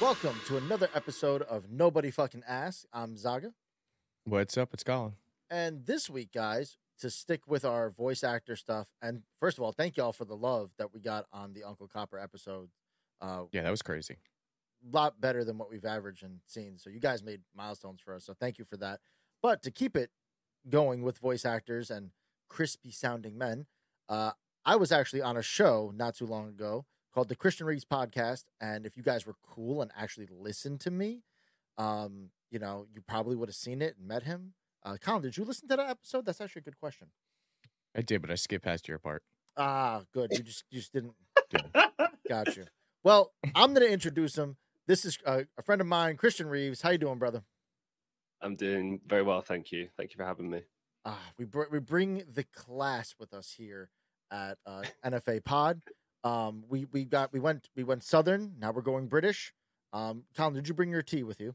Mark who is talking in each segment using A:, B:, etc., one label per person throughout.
A: Welcome to another episode of Nobody Fucking Ask. I'm Zaga.
B: What's up? It's Colin.
A: And this week, guys, to stick with our voice actor stuff, and first of all, thank y'all for the love that we got on the Uncle Copper episode. Uh,
B: Yeah, that was crazy.
A: A lot better than what we've averaged and seen. So you guys made milestones for us. So thank you for that. But to keep it going with voice actors and crispy sounding men, uh, I was actually on a show not too long ago called the Christian Reeves Podcast. And if you guys were cool and actually listened to me, um, you know, you probably would have seen it and met him. Uh, Colin, did you listen to that episode? That's actually a good question.
B: I did, but I skipped past your part.
A: Ah, good. You just you just didn't. Got you. Well, I'm going to introduce him. This is uh, a friend of mine, Christian Reeves. How you doing, brother?
C: I'm doing very well, thank you. Thank you for having me.
A: Ah, we br- we bring the class with us here at uh, NFA Pod. Um, we we got we went we went Southern. Now we're going British. Um, Colin, did you bring your tea with you,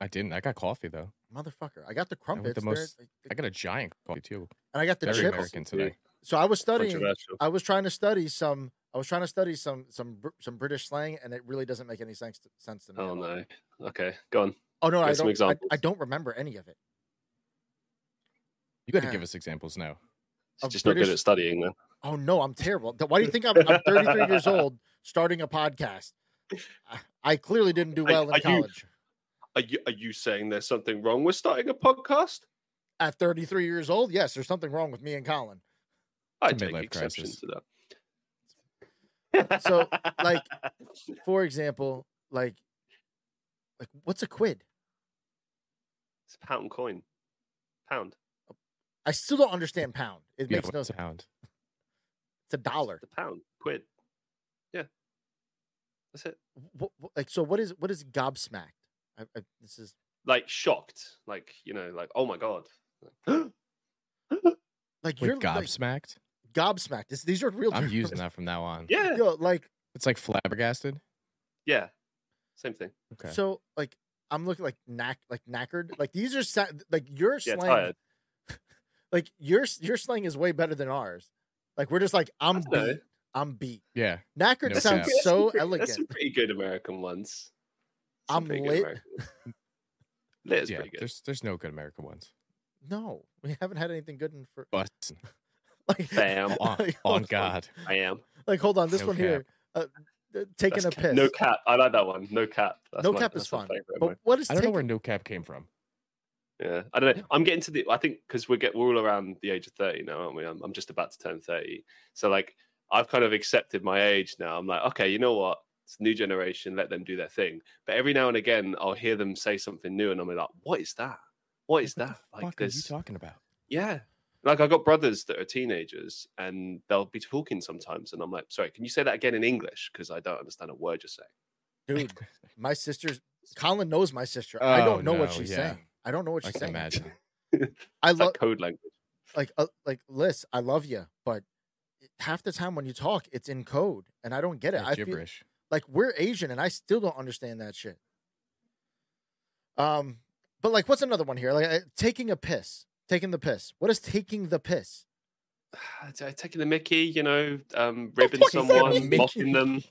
B: I didn't. I got coffee though.
A: motherfucker? I got the
B: I
A: crumpets.
B: the
A: They're-
B: most- I got a giant coffee too.
A: and I got the
B: Very
A: chips.
B: American today.
A: So I was studying. I was trying to study some. I was trying to study some some some British slang, and it really doesn't make any sense to, sense to me.
C: Oh no. Okay, go on.
A: Oh no, I don't. I. I don't remember any of it.
B: You got to give us examples now.
C: She's
A: Of
C: just not good at studying then.
A: Oh no, I'm terrible. Why do you think I'm, I'm 33 years old starting a podcast? I- I clearly didn't do well
C: are
A: in
C: you-
A: college.
C: Are you are you saying there's something wrong with starting a podcast?
A: At 33 years old, yes, there's something wrong with me and Colin.
C: I
B: It's a
C: take
B: midlife
C: exception
B: crisis.
C: to that.
A: So, like, For example, like, like what's a quid?
C: it's a pound coin. Pound.
A: I still don't understand pound. It
B: Yeah,
A: makes no
B: a
A: sense.
B: pound?
A: It's a dollar.
C: The pound. Quid. Yeah. That's it.
A: What, what- like, so what is what is gobsmacked? I, I, this is
C: Like shocked. Like, you know, like, oh my god.
A: like
B: Wait,
A: you're like,
B: gobsmacked?
A: gobsmacked. This, these are real.
B: I'm
A: terms.
B: using that from now on.
C: yeah.
A: Yo, like
B: It's like flabbergasted.
C: Yeah. Same thing.
B: Okay.
A: so, like I'm looking like knack, like knackered. Like these are sa- like your
C: Yeah,
A: slang.
C: tired.
A: Like your your slang is way better than ours. Like we're just like I'm beat. I'm beat.
B: yeah.
A: Knackered
B: No
A: sounds
B: cap.
A: So
C: pretty-
A: elegant.
C: There's some pretty good American ones. Some
A: I'm
C: pretty good
A: lit.
C: American ones. Lit is
B: yeah.
C: pretty good.
B: There's there's no good American ones.
A: No, we haven't had anything good in for
B: But
A: like
C: Fam.
B: on,
A: like,
B: on
A: hold
B: God.
C: I am.
A: Like hold on, this
B: No
A: one here, uh, taking
C: That's
A: a
C: ca-
A: piss.
C: No cap. I like that one. No cap. That's
A: No
C: my-
A: cap is
C: that's my
A: fun.
C: favorite
A: But
C: one.
A: what is
B: I don't know
A: taking?
B: where no cap came from.
C: Yeah, I don't know. I'm getting to the. I think because we get we're all around the age of thirty now, aren't we? I'm, I'm just about to turn thirty, so like I've kind of accepted my age now. I'm like, okay, you know what? It's a new generation. Let them do their thing. But every now and again, I'll hear them say something new, and I'm like, what is that? What is
B: What
C: that?
B: the
C: Like,
B: fuck are you talking about?
C: yeah. Like I got brothers that are teenagers, and they'll be talking sometimes, and I'm like, sorry, can you say that again in English? Because I don't understand a word you're saying.
A: Dude, my sister's Colin knows my sister. I oh, don't
B: Oh,
A: know what she's
B: yeah.
A: saying. I don't know what
B: I
A: she's
B: can
A: saying.
B: imagine.
A: I love
C: code language.
A: like uh, like Liz, I love you, but half the time when you talk, it's in code, and I don't get it.
B: Or
A: I feel like we're Asian, and I still don't understand that shit. Um, but like, what's another one here? Like uh, taking a piss, taking the piss. What is taking the piss?
C: taking the Mickey, you know, um, ribbing
A: fuck is that
C: someone, mocking them,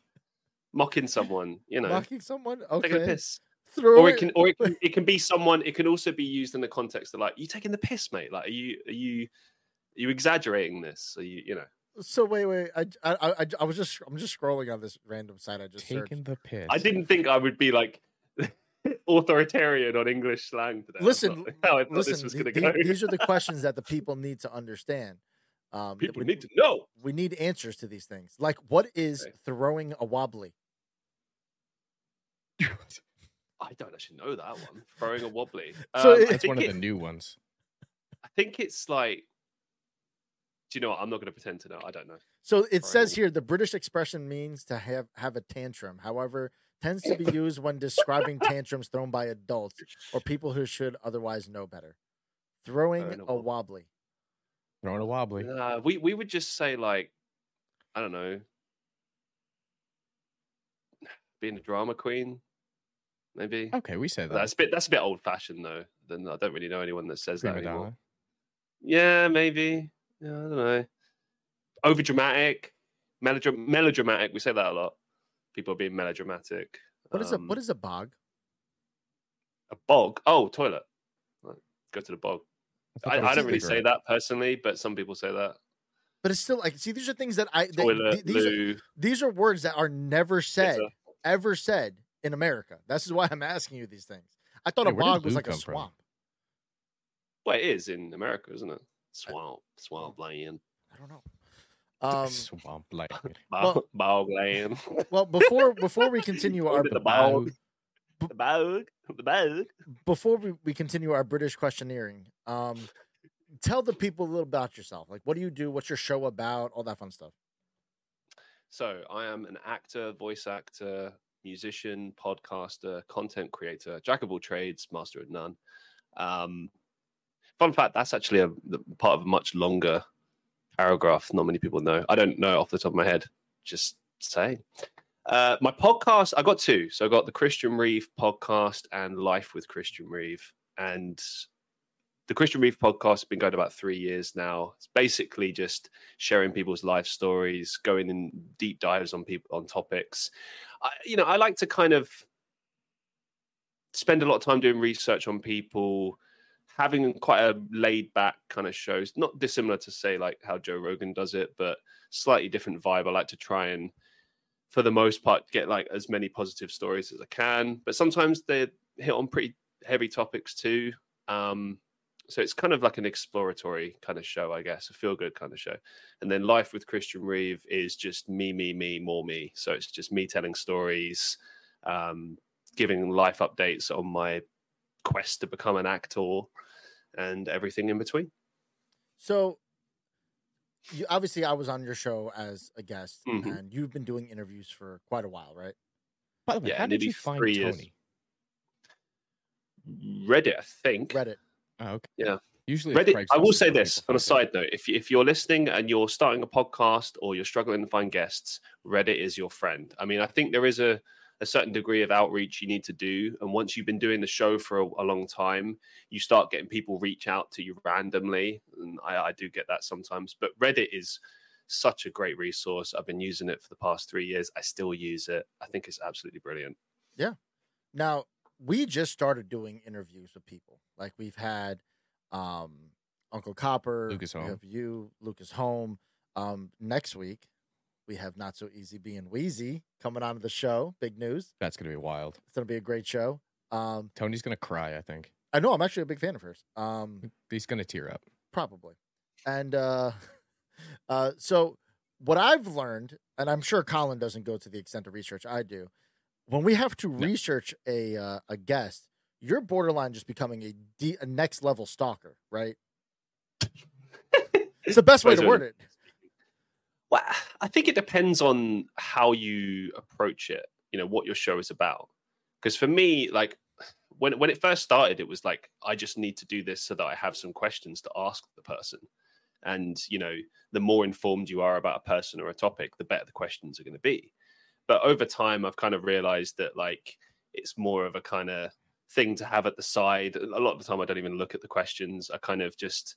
C: mocking someone, you know,
A: Mocking someone?
C: taking a piss.
A: Throw
C: Or
A: it.
C: it can, or it can, it can be someone. It can also be used in the context of like, you taking the piss, mate. Like, are you, are you, are you exaggerating this? Are you, you know,
A: So wait, wait. I, I, I, I was just, I'm just scrolling on this random site I just searched.
B: Taking the piss.
C: I didn't think I would be like authoritarian on English slang today.
A: Listen,
C: how I thought
A: Listen,
C: this was going to go.
A: these are the questions that the people need to understand. Um,
C: People
A: we,
C: need to know.
A: we need answers to these things. Like, what is
C: Okay.
A: throwing a wobbly?
C: I don't actually know that one. Throwing a wobbly.
A: So
C: Um,
A: it-
C: I
B: That's one of
C: it-
B: the new ones.
C: I think it's like. Do you know what? I'm not going to pretend to know. I don't know.
A: So it
C: Throwing
A: says here the British expression means to have have a tantrum. However, tends to be used when describing tantrums thrown by adults or people who should otherwise know better. Throwing
C: Throwing a
A: a
C: wobbly.
A: wobbly.
B: Throwing a wobbly.
C: Uh, we we would just say like, I don't know, being a drama queen, maybe.
B: Okay, we say that.
C: That's a bit that's a bit old fashioned though. Then I don't really know anyone that says
B: Prima
C: that anymore.
B: donna.
C: Yeah, maybe. Yeah, I don't know. Over dramatic. Melodram- melodramatic. We say that a lot. People are being melodramatic.
A: What is a
C: Um,
A: what is a bog?
C: a bog? Oh, toilet. Go to the bog.
B: thought
C: I, I don't really say that personally, but some people say that.
A: But it's still like see these are things that I they,
C: Toilet,
A: th- these are, these are words that are never said
C: pizza.
A: ever said in America. This is why I'm asking you these things. I thought
B: Hey,
A: a bog was like a
B: come from?
A: swamp.
C: Well, it is in America, isn't it? Swamp, swamp land,
A: I don't know. Um,
B: Swamp land.
C: bog,
A: Well-
C: bog land.
A: well, before before we continue our
C: Under the bog, the bog, the bog.
A: before we, we continue our British questioneering, um, tell the people a little about yourself. Like, what do you do? What's your show about? All that fun stuff.
C: So I am an actor, voice actor, musician, podcaster, content creator, jack of all trades, master of none. Um, fun fact: that's actually a part of a much longer paragraph. Not many people know. I don't know off the top of my head. Just saying. Uh, my podcast, I got two. So I got the Christian Reeve podcast and Life with Christian Reeve. And the Christian Reeve podcast has been going about three years now. It's basically just sharing people's life stories, going in deep dives on people on topics. I, you know, I like to kind of spend a lot of time doing research on people, having quite a laid back kind of shows, not dissimilar to say like how Joe Rogan does it, but slightly different vibe. I like to try and, for the most part, get like as many positive stories as I can. But sometimes they hit on pretty heavy topics too. Um, so it's kind of like an exploratory kind of show, I guess, a feel good kind of show. And then Life with Christian Reeve is just me, me, me, more me. So it's just me telling stories, um, giving life updates on my quest to become an actor and everything in between.
A: So, you, obviously, I was on your show as a guest,
C: Mhm.
A: and you've been doing interviews for quite a while, right?
B: By the way,
C: Yeah,
B: how did you find
C: three years.
B: Tony?
C: Reddit, I think.
A: Reddit.
B: Oh, okay.
C: Yeah.
B: Usually,
C: Reddit. I will say this on a side note: if you- if you're listening and you're starting a podcast or you're struggling to find guests, Reddit is your friend. I mean, I think there is a a certain degree of outreach you need to do, and once you've been doing the show for a, a long time, you start getting people reach out to you randomly, and I, I do get that sometimes. But Reddit is such a great resource. I've been using it for the past three years. I still use it. I think it's absolutely brilliant. Yeah.
A: Now, we just started doing interviews with people. Like we've had um Uncle Copper,
B: Lucas
A: we
B: Home.
A: have you, Lucas Home. Um, next week we have Not So Easy being Wheezy coming onto the show. Big news.
B: That's gonna be wild.
A: It's gonna be a great show. Um,
B: Tony's gonna cry. I think
A: I know I'm actually a big fan of hers. Um,
B: he's gonna tear up.
A: probably. And uh, uh, so what I've learned, and I'm sure Colin doesn't go to the extent of research I do, when we have to
B: No.
A: research a uh, a guest, you're borderline just becoming a, a next level stalker, right? It's the best way to word it.
C: Well, I think it depends on how you approach it. You know what your show is about. Because for me, like when when it first started, it was like I just need to do this so that I have some questions to ask the person. And you know, the more informed you are about a person or a topic, the better the questions are going to be. But over time, I've kind of realized that like it's more of a kind of thing to have at the side. A lot of the time, I don't even look at the questions. I kind of just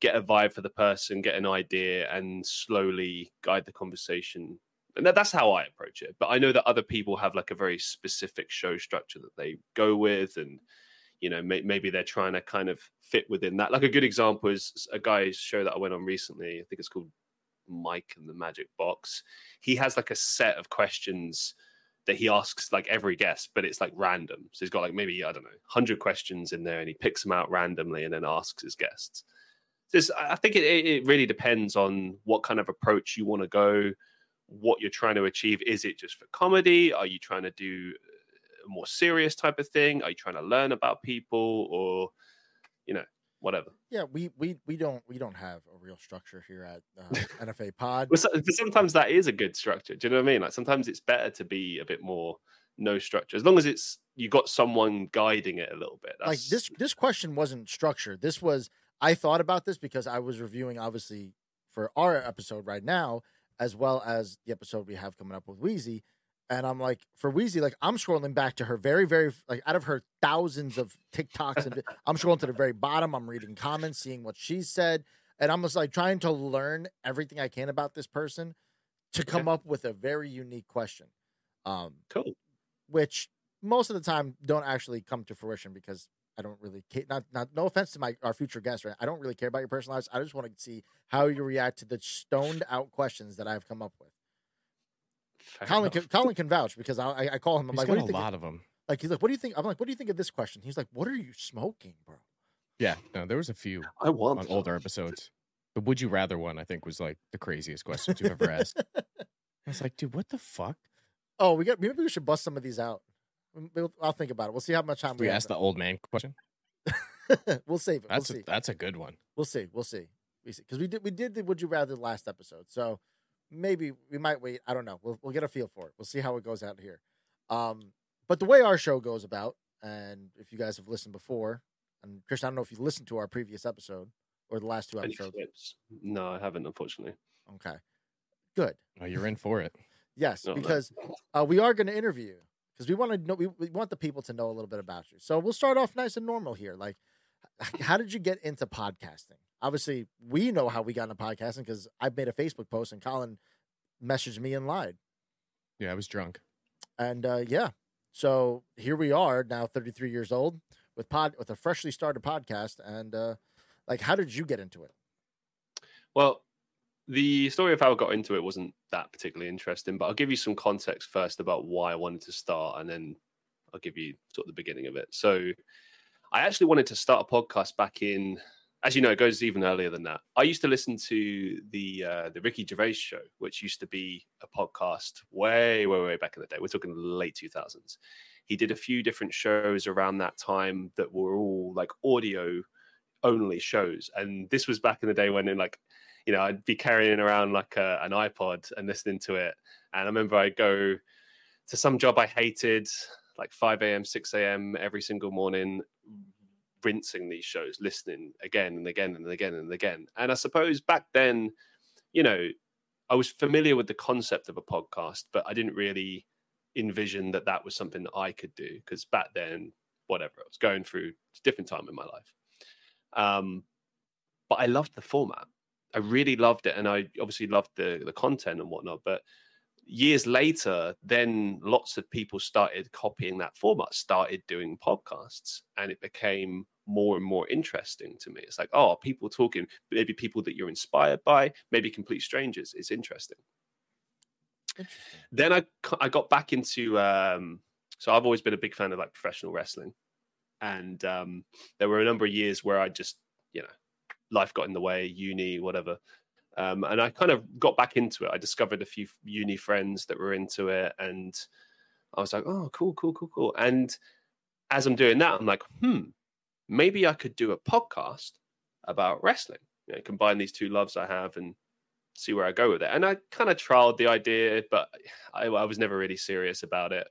C: get a vibe for the person, get an idea, and slowly guide the conversation. And that, that's how I approach it. But I know that other people have like a very specific show structure that they go with, and you know may, maybe they're trying to kind of fit within that. Like a good example is a guy's show that I went on recently. I think it's called Mike and the Magic Box. He has like a set of questions that he asks like every guest, but it's like random. So he's got like maybe I don't know, hundred questions in there, and he picks them out randomly and then asks his guests. This, I think it, it it really depends on what kind of approach you want to go, what you're trying to achieve. Is it just for comedy? Are you trying to do a more serious type of thing? Are you trying to learn about people, or you know, whatever?
A: Yeah, we we we don't we don't have a real structure here at uh, NFA Pod.
C: But, so- sometimes that is a good structure. Do you know what I mean? Like sometimes it's better to be a bit more no structure, as long as it's you got someone guiding it a little bit.
A: like this this question wasn't structured this was i thought about this because i was reviewing obviously for our episode right now as well as the episode we have coming up with wheezy and i'm like for wheezy like i'm scrolling back to her very very like out of her thousands of tiktoks and i'm scrolling to the very bottom i'm reading comments seeing what she said and i'm just like trying to learn everything i can about this person to come up with a very unique question. Um,
C: Cool.
A: which most of the time don't actually come to fruition because I don't really care. Not, not, no offense to my our future guests, right? I don't really care about your personal lives. I just want to see how you react to the stoned out questions that I've come up with.
C: Fair
A: Colin,
C: enough.
A: can, Colin can vouch because I, I, I call him. I'm
B: He's
A: like,
B: got
A: what do
B: a
A: you think?
B: lot of them.
A: Like he's like, what do you think? I'm like, what do you think of this question? He's like, what are you smoking, bro?
B: Yeah, no, there was a few
C: I want
B: on
C: that.
B: older episodes. The would you rather one, I think, was like the craziest questions you've ever asked. I was like, dude, what the fuck?
A: Oh, we got. Maybe we should bust some of these out. We'll- I'll think about it. We'll see how much time
B: We
A: we
B: asked the old man question.
A: we'll save it.
B: That's
A: we'll
B: a,
A: see.
B: that's a good one.
A: We'll see. We'll see. We see because we did we did the would you rather last episode. So maybe we might wait. I don't know. We'll we'll get a feel for it. We'll see how it goes out here. Um, but the way our show goes about, and if you guys have listened before, and Christian, I don't know if you listened to our previous episode or the last two
C: Any
A: episodes.
C: clips? No, I haven't, unfortunately.
A: Okay, good.
B: Oh, you're in for it.
A: Yes,
C: No, no.
A: because uh, we are going to interview because we want to know. We, we want the people to know a little bit about you. So we'll start off nice and normal here. Like, how did you get into podcasting? Obviously, we know how we got into podcasting because I made a Facebook post and Colin messaged me and lied.
B: Yeah, I was drunk.
A: And uh, yeah, so here we are now, 33 years old with pod with a freshly started podcast. And uh, like, how did you get into it?
C: Well, the story of how I got into it wasn't that particularly interesting, but I'll give you some context first about why I wanted to start, and then I'll give you sort of the beginning of it. So, I actually wanted to start a podcast back in, as you know, it goes even earlier than that. I used to listen to the uh, the Ricky Gervais show, which used to be a podcast way, way, way back in the day. We're talking late two thousands. He did a few different shows around that time that were all like audio only shows, and this was back in the day when in like you know, I'd be carrying around like a, an iPod and listening to it. And I remember I'd go to some job I hated, like 5 a.m., 6 a.m. every single morning, rinsing these shows, listening again and again and again and again. And I suppose back then, you know, I was familiar with the concept of a podcast, but I didn't really envision that that was something that I could do because back then, whatever, I was going through a different time in my life. Um, but I loved the format. I really loved it, and I obviously loved the the content and whatnot. But years later, then lots of people started copying that format, started doing podcasts, and it became more and more interesting to me. It's like, oh, people talking, maybe people that you're inspired by, maybe complete strangers. It's interesting.
A: Interesting.
C: Then I got back into um, so I've always been a big fan of like professional wrestling, and um, there were a number of years where I just you know life got in the way, uni, whatever. Um, and I kind of got back into it. I discovered a few uni friends that were into it, and I was like, "Oh, cool, cool, cool, cool." And as I'm doing that, I'm like, "Hmm, maybe I could do a podcast about wrestling. You know, combine these two loves I have and see where I go with it." And I kind of trialed the idea, but I, I was never really serious about it.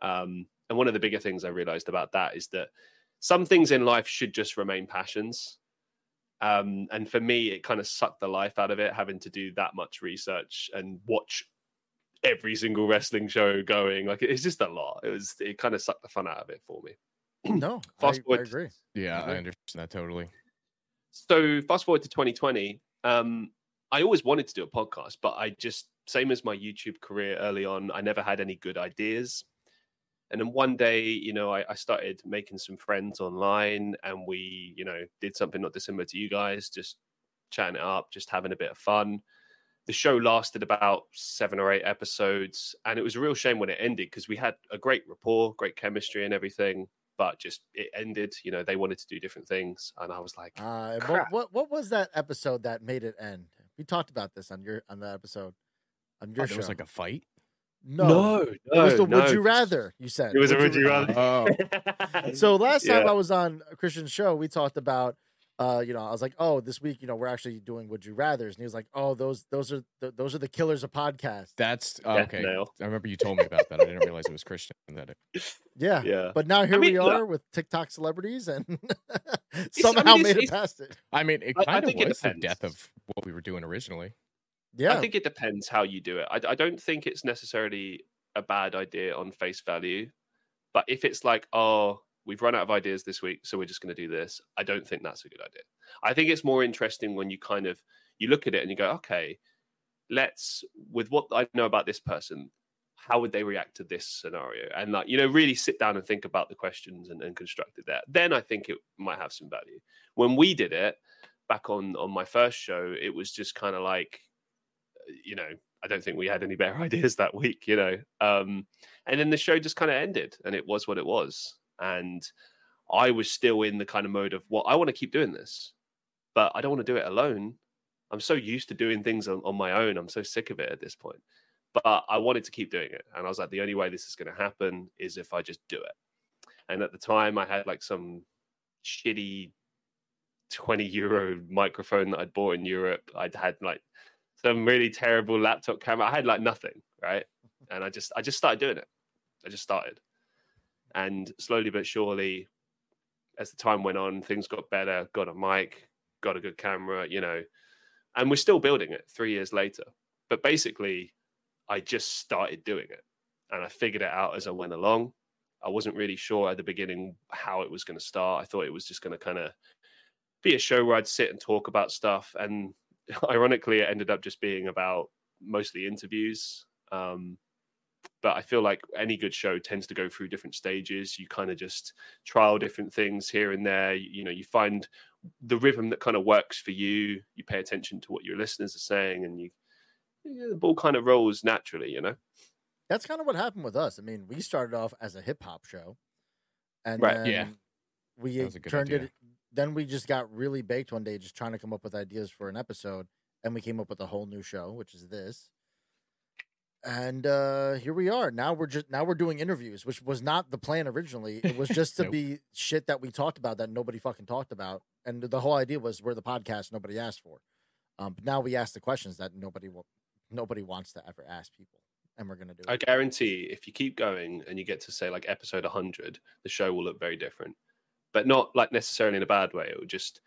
C: Um, and one of the bigger things I realized about that is that some things in life should just remain passions um, and for me it kind of sucked the life out of it having to do that much research and watch every single wrestling show going like it's just a lot it was it kind of sucked the fun out of it for me
A: No,
C: Fast
A: I
C: forward-
A: agree.
B: Yeah,
A: Okay.
B: I understand that totally.
C: so fast forward to 2020 um i always wanted to do a podcast but i just same as my youtube career early on i never had any good ideas and then one day you know I, I started making some friends online and we you know did something not dissimilar to you guys just chatting it up just having a bit of fun the show lasted about seven or eight episodes and it was a real shame when it ended because we had a great rapport great chemistry and everything but just it ended you know they wanted to do different things and i was like
A: Uh, what,
C: Crap.
A: what what was that episode that made it end? We talked about this on your on the episode on your
B: Oh,
A: show.
B: there was like a fight.
A: no, No. it was the
C: no.
A: would you rather. You said
C: It was a would you rather.
B: Oh,
A: So last time I was on Christian's show, we talked about, uh, you know, I was like, oh, this week, you know, we're actually doing would you rather's, and he was like, oh, those those are the, those are the killers of podcasts.
B: that's
C: Death
B: okay.
C: nail.
B: I remember you told me about that. I didn't realize it was Christian. That it,
A: yeah.
C: yeah
A: But now here
C: mean,
A: we
C: look-
A: are with TikTok celebrities, and
C: I
A: somehow
C: mean,
A: made it past it.
B: I mean, it
C: I- I
B: kind of
C: think it
B: was the
C: depends.
B: death of what we were doing originally.
A: Yeah,
C: I think it depends how you do it. I, I don't think it's necessarily a bad idea on face value, but if it's like, oh, we've run out of ideas this week, so we're just going to do this, I don't think that's a good idea. I think it's more interesting when you kind of you look at it and you go, okay, let's with what I know about this person, how would they react to this scenario? And like, you know, really sit down and think about the questions and, and construct it there. Then I think it might have some value. When we did it back on on my first show, it was just kind of like, you know, I don't think we had any better ideas that week, you know. Um, and then the show just kind of ended and it was what it was. And I was still in the kind of mode of, well, I want to keep doing this, but I don't want to do it alone. I'm so used to doing things on, on my own. I'm so sick of it at this point. But I wanted to keep doing it. And I was like, the only way this is going to happen is if I just do it. And at the time, I had like some shitty 20 euro microphone that I'd bought in Europe. I'd had like some really terrible laptop camera. I had like nothing, right? And I just I just started doing it. I just started. And slowly but surely, as the time went on, things got better, got a mic, got a good camera, you know, and we're still building it three years later. But basically, I just started doing it and I figured it out as I went along. I wasn't really sure at the beginning how it was going to start. I thought it was just going to kind of be a show where I'd sit and talk about stuff. And ironically, it ended up just being about mostly interviews. Um, but I feel like any good show tends to go through different stages. You kind of just trial different things here and there. You, you know, you find the rhythm that kind of works for you. You pay attention to what your listeners are saying, and you yeah, the ball kind of rolls naturally. You know,
A: That's kind of what happened with us. I mean, we started off as a hip hop show, and
C: Right.
A: then
B: Yeah.
A: we
B: That was a good
A: turned
B: idea.
A: it. Then we just got really baked one day, just trying to come up with ideas for an episode, and we came up with a whole new show, which is this. And uh here we are. Now we're just now we're doing interviews, which was not the plan originally. It was just to
B: Nope.
A: be shit that we talked about that nobody fucking talked about. And the whole idea was we're the podcast nobody asked for. Um, but now we ask the questions that nobody will, nobody wants to ever ask people, and we're gonna do it.
C: I guarantee if you keep going and you get to say like episode 100, the show will look very different, but not like necessarily in a bad way. It will just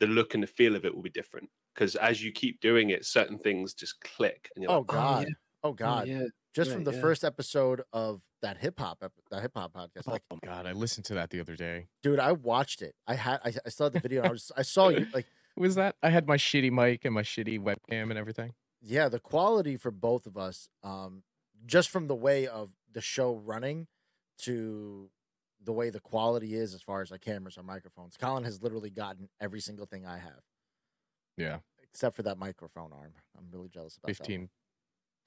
C: the look and the feel of it will be different because as you keep doing it, certain things just click, and you're
A: Oh
C: like,
A: God!
C: yeah,
A: Oh
C: oh,
A: God!
C: yeah.
A: Just
C: yeah,
A: from the
C: yeah.
A: first episode of that hip hop, that hip hop podcast. Like,
B: oh God, I listened to that the other day.
A: dude, I watched it. I had, I, I saw the video. And I was, I saw you. Like,
B: Was that? I had my shitty mic and my shitty webcam and everything.
A: yeah, the quality for both of us, um, just from the way of the show running to the way the quality is as far as our cameras, our microphones. Colin has literally gotten every single thing I have,
B: Yeah,
A: except for that microphone arm. I'm really jealous about that.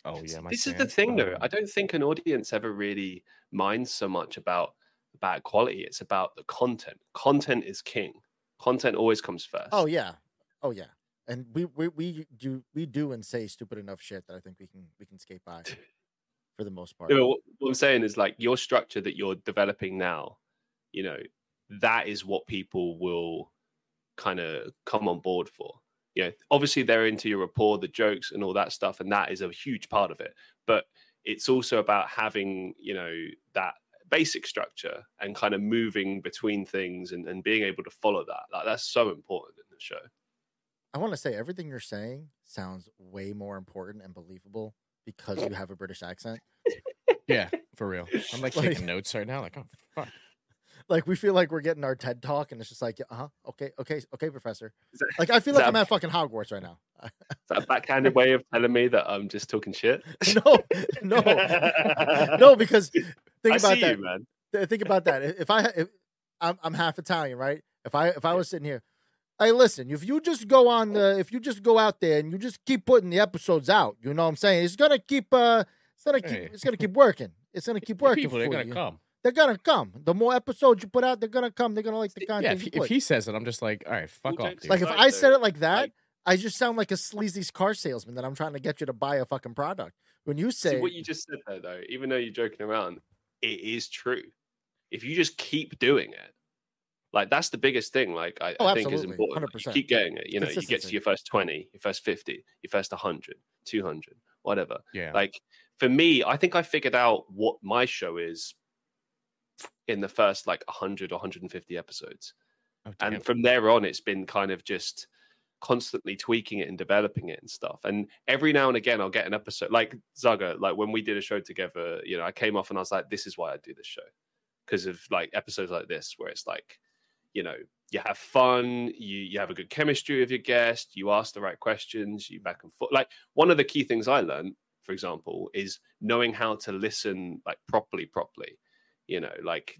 B: Oh yeah, my
C: this is the thing though. I don't think an audience ever really minds so much about about quality. It's about the content. Content is king. Content always comes oh, first.
A: Oh yeah, oh yeah, and we we we do we do and say stupid enough shit that I think we can we can skate by for the most part.
C: You know, what, what i'm saying is like your structure that you're developing now you know that is what people will kind of come on board for you know obviously they're into your rapport the jokes and all that stuff and that is a huge part of it but it's also about having you know that basic structure and kind of moving between things and, and being able to follow that like that's so important in the show
A: I want to say everything you're saying sounds way more important and believable because you have a British accent.
B: Yeah, for real. I'm like
A: Like-
B: taking notes right now. Like, oh fuck.
A: Like we feel like we're getting our TED talk, and it's just like, uh huh, okay, okay, okay, professor.
C: That-
A: Like I feel like
C: that-
A: I'm at fucking Hogwarts right now.
C: is that a backhanded way of telling me that i'm just talking shit
A: no, no, no, because think
C: I
A: about that.
C: you man
A: think about that. If I, if, I'm, I'm half Italian, right? If I, if I was sitting here, hey, listen, if you just go on the, if you just go out there and you just keep putting the episodes out, you know what I'm saying? It's gonna keep, uh, it's gonna keep,
B: Hey.
A: it's gonna keep working. It's gonna keep working.
B: people, they're gonna
A: you.
B: come.
A: They're gonna come. The more episodes you put out, they're gonna come. They're gonna like the
B: Yeah,
A: content
B: if,
A: you
B: he- if he says it, I'm just like, all right, fuck
C: Well,
B: off, dude.
A: like if I said it like that,
C: like-
A: I just sound like a sleazy car salesman that I'm trying to get you to buy a fucking product. When you say,
C: See what you just said there, though. Even though you're joking around, it is true. If you just keep doing it, like that's the biggest thing. Like I,
A: Oh,
C: I think is important. Like, you
A: 100%.
C: keep getting it. You know, you get to your first twenty, your first fifty, your first 100, 200, whatever.
B: yeah,
C: Like for me, I think I figured out what my show is in the first like 100 or 150 episodes.
B: Oh,
C: and from there on it's been kind of just constantly tweaking it and developing it and stuff and every now and again i'll get an episode like zaga like when we did a show together you know i came off and i was like this is why i do this show because of like episodes like this where it's like you know you have fun, you you have a good chemistry with your guest, you ask the right questions, you back and forth. Like one of the key things I learned, for example, is knowing how to listen like properly, properly. You know, like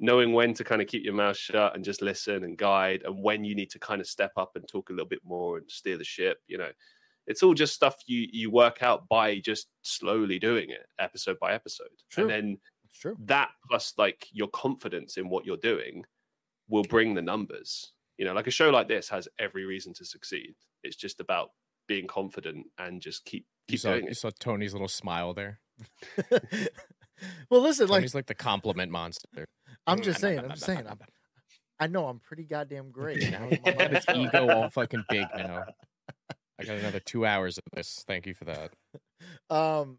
C: knowing when to kind of keep your mouth shut and just listen and guide, and when you need to kind of step up and talk a little bit more and steer the ship. You know, it's all just stuff you you work out by just slowly doing it, episode by episode,
A: True.
C: and then
A: true.
C: that plus like your confidence in what you're doing will bring the numbers. You know, like a show like this has every reason to succeed. It's just about being confident and just keep
B: You
C: keep
B: saw,
C: doing
B: you
C: it.
B: saw Tony's little smile there.
A: well, listen, like
B: he's like the compliment monster.
A: I'm just saying, I'm just saying, I'm, I know I'm pretty goddamn great.
B: Now
A: now.
B: got his ego all fucking big now. I got another two hours of this. Thank you for that.
A: um,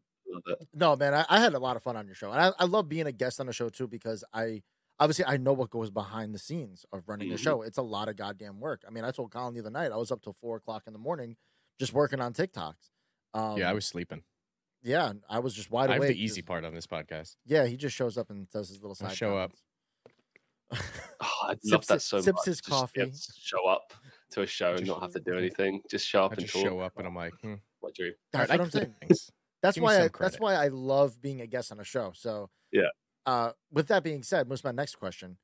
A: no, man, I, I had a lot of fun on your show, and I, I love being a guest on the show too because I obviously I know what goes behind the scenes of running the
C: Mhm.
A: show. It's a lot of goddamn work. I mean, I told Colin the other night I was up till four o'clock in the morning just working on TikToks. Um,
B: yeah, I was sleeping.
A: Yeah, I was just wide
B: I have
A: awake.
B: the easy
A: just-
B: part on this podcast.
A: Yeah, he just shows up and does his little
B: I
A: side.
B: show up.
C: Oh, I love that
A: his-
C: so
A: sips
C: much.
A: his
C: Just be
A: coffee.
C: to show up to a show and not have to do anything. Just show up
B: I
C: and
B: just
C: talk.
B: show up and I'm like, hmm.
C: My dream.
A: That's
B: all right,
A: what
B: I
A: I'm saying.
B: things.
A: That's
B: Give
A: why
B: some
A: I, that's why I love being a guest on a show. So
C: Yeah.
A: Uh, with that being said, moves my next question: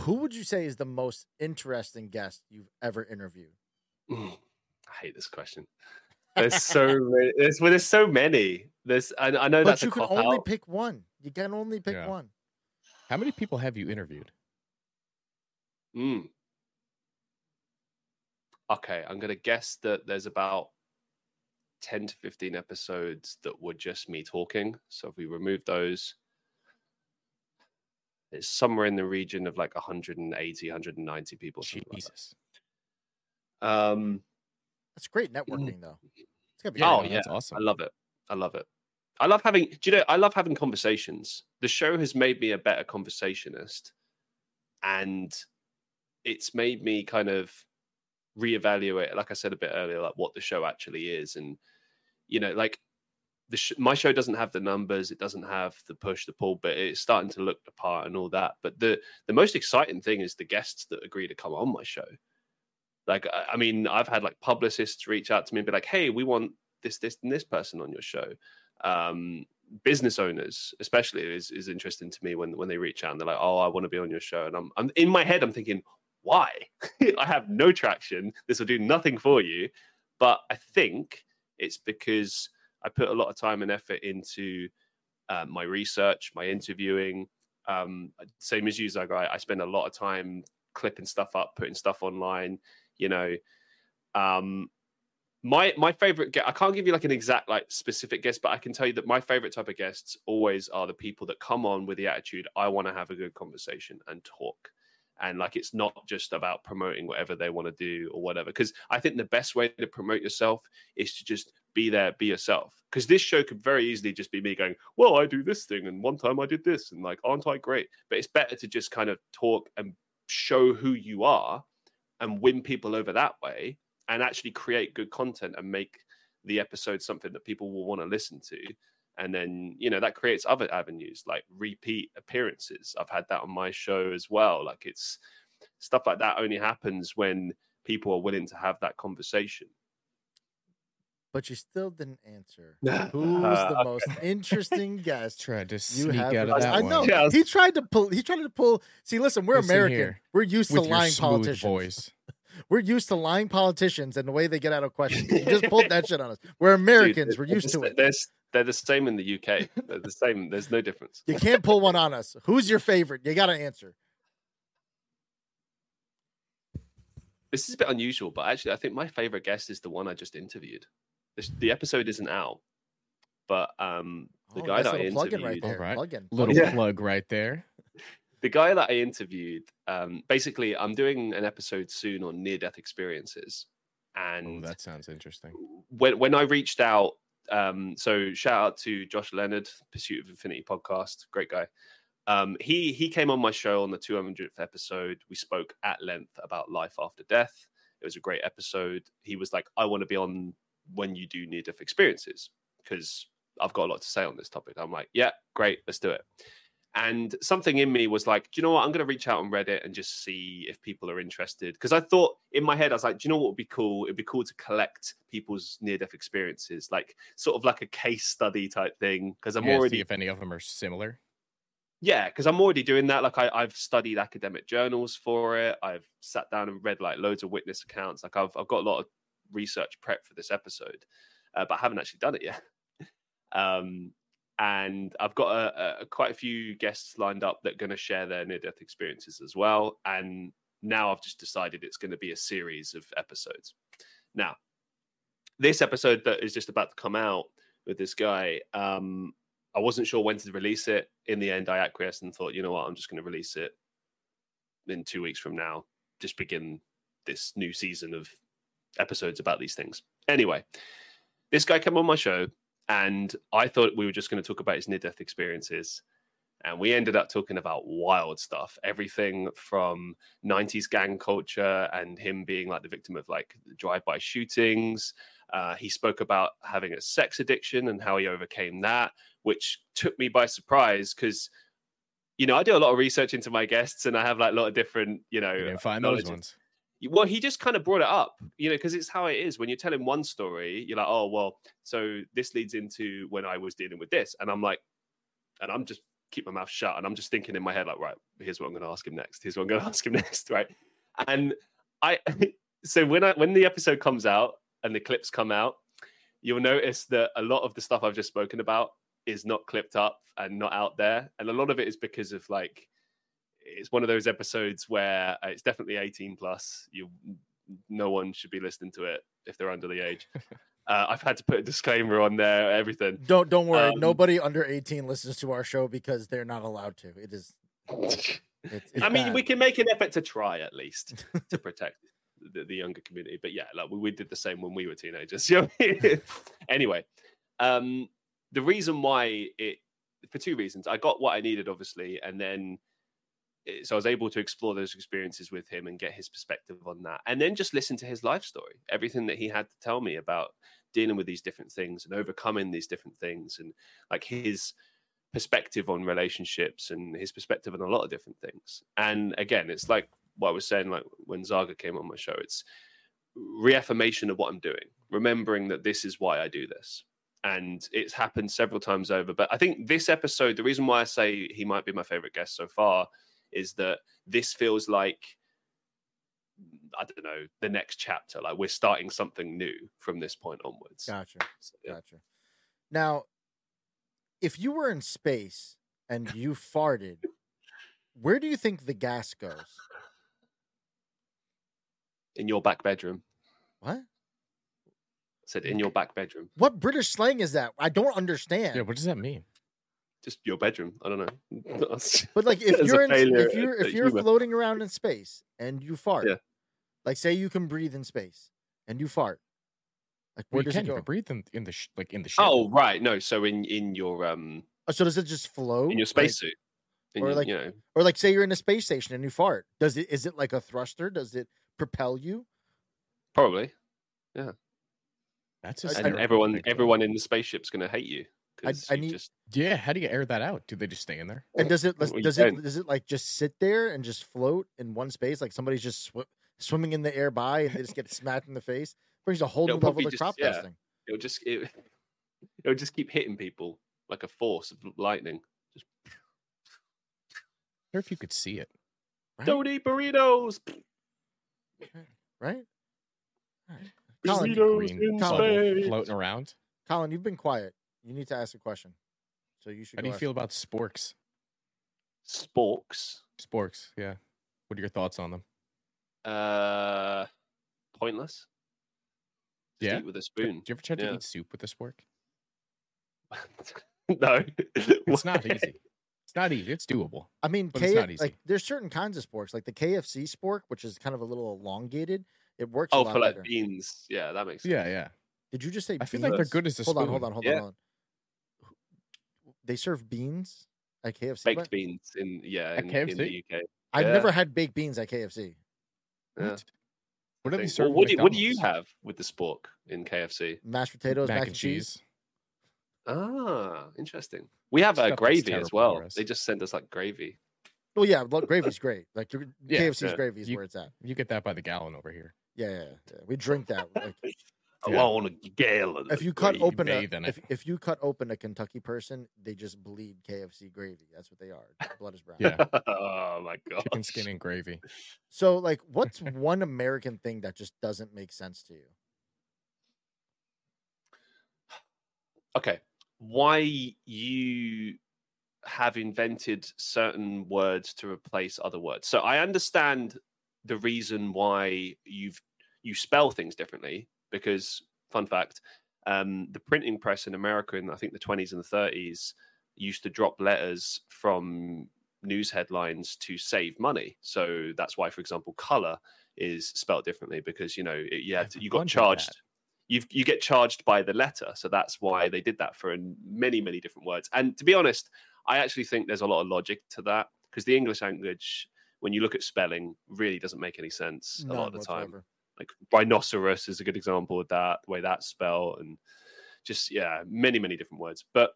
A: Who would you say is the most interesting guest you've ever interviewed?
C: Mm, I hate this question. There's so many. There's, well, there's so many. There's. I, I know
A: But
C: that's
A: you
C: a
A: can
C: cop
A: only
C: out.
A: pick one. You can only pick
B: Yeah.
A: one.
B: How many people have you interviewed?
C: Mm. Okay, I'm gonna guess that there's about ten to fifteen episodes that were just me talking. So if we remove those, it's somewhere in the region of like 180, 190 people. something like Um.
A: That's great mm. networking, though. It's gonna be
B: Yeah,
C: Oh,
A: great.
B: no, that's
C: yeah.
B: awesome.
C: I love it. I love it. I love having. Do you know? I love having conversations. The show has made me a better conversationist, and it's made me kind of reevaluate. Like I said a bit earlier, like what the show actually is, and you know, like the sh- my show doesn't have the numbers, it doesn't have the push, the pull, but it's starting to look the part and all that. But the the most exciting thing is the guests that agree to come on my show. Like, I mean, I've had like publicists reach out to me and be like, "Hey, we want this, this, and this person on your show." Um, business owners, especially, is is interesting to me when when they reach out and they're like, "Oh, I want to be on your show," and I'm I'm in my head, I'm thinking, "Why? I have no traction. This will do nothing for you." But I think it's because I put a lot of time and effort into uh, my research, my interviewing. Um, same as you, Zagai. I spend a lot of time clipping stuff up, putting stuff online. You know, um, my my favorite. I can't give you like an exact like specific guest, but I can tell you that my favorite type of guests always are the people that come on with the attitude, "I want to have a good conversation and talk." And like it's not just about promoting whatever they want to do or whatever. Because I think the best way to promote yourself is to just be there, be yourself. Because this show could very easily just be me going, Well, I do this thing, and one time I did this, and like, aren't I great? But it's better to just kind of talk and show who you are and win people over that way and actually create good content and make the episode something that people will want to listen to. And then, you know, that creates other avenues like repeat appearances. I've had that on my show as well. Like it's stuff like that only happens when people are willing to have that conversation.
A: But you still didn't answer.
C: Uh,
A: Who's the
C: okay.
A: most interesting guest
B: Tried to
A: you
B: sneak
A: have?
B: out of that
A: I
B: one.
A: know.
C: Yeah.
A: He tried to pull. He tried to pull. See, listen, we're
B: Listen
A: American.
B: here,
A: We're used
B: with
A: to lying
B: smooth
A: politicians.
B: voice.
A: We're used to lying politicians and the way they get out of questions. You just pulled that shit on us. We're Americans.
C: Dude,
A: We're
C: they're
A: used
C: the
A: to it.
C: They're, they're the same in the UK. They're the same. There's no difference.
A: You can't pull one on us. Who's your favorite? You got to answer.
C: This is a bit unusual, but actually, I think my favorite guest is the one I just interviewed. This, the episode isn't out, but um, the
A: Oh,
C: guy that I
A: little plug-in
C: interviewed,
A: right there.
B: All right.
A: Plug-in.
B: Little
C: Yeah.
B: plug right there.
C: the guy that I interviewed, um, basically, I'm doing an episode soon on near-death experiences,
B: Oh,
C: and
B: that sounds interesting.
C: when when I reached out, um, so shout out to Josh Leonard, Pursuit of Infinity podcast, great guy. Um, he he came on my show on the 200th episode. We spoke at length about life after death. It was a great episode. He was like, "I want to be on when you do near-death experiences because I've got a lot to say on this topic." I'm like, "Yeah, great, let's do it." And something in me was like, do you know what? I'm going to reach out on Reddit and just see if people are interested. Because I thought in my head, I was like, do you know what would be cool? It'd be cool to collect people's near death experiences, like sort of like a case study type thing. Because I'm
B: Yeah, see
C: already
B: if any of them are similar.
C: yeah, because I'm already doing that. Like I, I've studied academic journals for it. I've sat down and read like loads of witness accounts. Like I've I've got a lot of research prep for this episode, uh, but I haven't actually done it yet. um, and I've got a, a, quite a few guests lined up that are going to share their near death experiences as well. And now I've just decided it's going to be a series of episodes. Now, this episode that is just about to come out with this guy, um, I wasn't sure when to release it. In the end, I acquiesced and thought, you know what, I'm just going to release it in two weeks from now. Just begin this new season of episodes about these things. Anyway, this guy came on my show, and I thought we were just going to talk about his near death experiences. And we ended up talking about wild stuff, everything from 90s gang culture and him being like the victim of like drive by shootings. Uh, he spoke about having a sex addiction and how he overcame that, which took me by surprise because, you know, I do a lot of research into my guests and I have like a lot of different, you know,
B: You find those ones.
C: Well, he just kind of brought it up, you know, because it's how it is. When you're telling one story, you're like, oh, well, so this leads into when I was dealing with this. And I'm like, and I'm just keep my mouth shut. And I'm just thinking in my head, like, right, here's what I'm going to ask him next. Here's what I'm going to ask him next. Right. And I, so when I, when the episode comes out and the clips come out, you'll notice that a lot of the stuff I've just spoken about is not clipped up and not out there. And a lot of it is because of like, it's one of those episodes where uh, it's definitely 18 plus. You, no one should be listening to it if they're under the age. uh, I've had to put a disclaimer on there, everything.
A: Don't don't worry.
C: Um,
A: Nobody under eighteen listens to our show because they're not allowed to. It is. It's, it's
C: I mean, we can make an effort to try at least to protect the, the younger community. But yeah, like we, we did the same when we were teenagers. You know I mean? anyway, um, the reason why it for two reasons. I got what I needed, obviously, and then Eh, so I was able to explore those experiences with him and get his perspective on that, and then just listen to his life story, everything that he had to tell me about dealing with these different things and overcoming these different things, and like his perspective on relationships and his perspective on a lot of different things. And again, it's like what I was saying, like when Zaga came on my show, it's reaffirmation of what I'm doing, remembering that this is why I do this. And it's happened several times over. But I think this episode, the reason why I say he might be my favorite guest so far is that this feels like I don't know the next chapter. Like we're starting something new from this point onwards.
A: Gotcha.
C: So, yeah.
A: Gotcha. Now, if you were in space and you farted, where do you think the gas goes?
C: In your back bedroom.
A: What?
C: I said in your back bedroom.
A: What British slang is that? I don't understand.
B: Yeah, what does that mean?
C: Just your bedroom. I don't know.
A: But like, if you're in, if you're if you're
C: humor.
A: floating around in space and you fart,
C: Yeah.
A: like say you can breathe in space and you fart, like where
B: Well, you
A: does
B: can
A: it go?
B: breathe in, in the sh- like in the ship.
C: Oh right, no. So in in your um
A: Oh, so does it just float
C: in your
A: Like-
C: spacesuit, in
A: or
C: your-
A: like-
C: you know,
A: or like say you're in a space station and you fart? Does it is it like a thruster? Does it propel you?
C: probably. Yeah.
B: That's
A: I- I-
C: And everyone everyone in the spaceship's gonna hate you. 'Cause
A: I need-
C: just
B: Yeah, how do you air that out? Do they just stay in there?
A: And does it
C: Well, you
A: does it does it like just sit there and just float in one space? Like somebody's just sw- swimming in the air by and they just get smacked in the face. Brings a whole new
C: It'll
A: level
C: probably
A: to
C: just-
A: crop
C: yeah.
A: dusting.
C: it'll just it, it'll just keep hitting people like a force of lightning. Just
B: Or if you could see it.
A: Right?
C: don't eat burritos.
A: right? All right. Colin,
C: Burritos in
B: bubble
C: space.
B: floating around.
A: Colin, you've been quiet. You need to ask a question. So you should.
B: How do you
A: ask-
B: feel about sporks?
C: Sporks.
B: Sporks, yeah. What are your thoughts on them?
C: Uh, pointless. Just
B: Yeah?
C: eat with a spoon.
B: Do you ever try to
C: Yeah.
B: eat soup with a spork?
C: no,
B: It's not easy. It's not easy. It's doable.
A: I mean,
B: But it's not easy.
A: like there's certain kinds of sporks, like the KFC spork, which is kind of a little elongated. It works a
C: Oh,
A: lot
C: for like
A: better.
C: beans. Yeah, that makes sense.
B: Yeah, yeah.
A: Did you just say? Beans?
B: I feel like they're
A: beans?
B: good as a
A: Hold
B: spoon.
A: on, hold on, hold
C: Yeah.
A: on, hold on. They serve beans at KFC.
C: Baked
A: but
C: beans in yeah
B: At
C: in, in the UK.
A: I've
C: yeah.
A: never had baked beans at KFC.
C: Yeah.
B: What? What do they
C: thing.
B: serve?
C: Well, what, do you, what do you have with the spork in KFC?
A: Mashed potatoes,
B: Mac, and cheese.
C: Ah, interesting. We have
B: Stuff
C: uh, gravy as well. They just send us like gravy.
A: Well, yeah, look, gravy's great. Like
B: Yeah,
A: KFC's
C: yeah.
A: gravy is
B: You-
A: where it's at.
B: You get that by the gallon over here.
A: Yeah, yeah, yeah. We drink that. Like,
C: I
B: Yeah.
C: want a gallon.
A: if you cut open a, if, if you cut open a Kentucky person, they just bleed KFC gravy. That's what they are. Their Blood is brown.
B: Yeah.
C: oh my god.
B: Chicken skin and gravy.
A: So, like, what's one American thing that just doesn't make sense to you?
C: okay why you have invented certain words to replace other words so i understand the reason why you've you spell things differently because fun fact um, the printing press in america in i think the 20s and the 30s used to drop letters from news headlines to save money. So that's why for example color is spelled differently because you know it, to, you got charged. you you get charged by the letter. So that's why they did that for many many different words. And to be honest i actually think there's a lot of logic to that because the english language when you look at spelling really doesn't make any sense a lot of
A: None
C: the time.
A: whatsoever.
C: Like rhinoceros is a good example of that the way that's spelled and just yeah many many different words but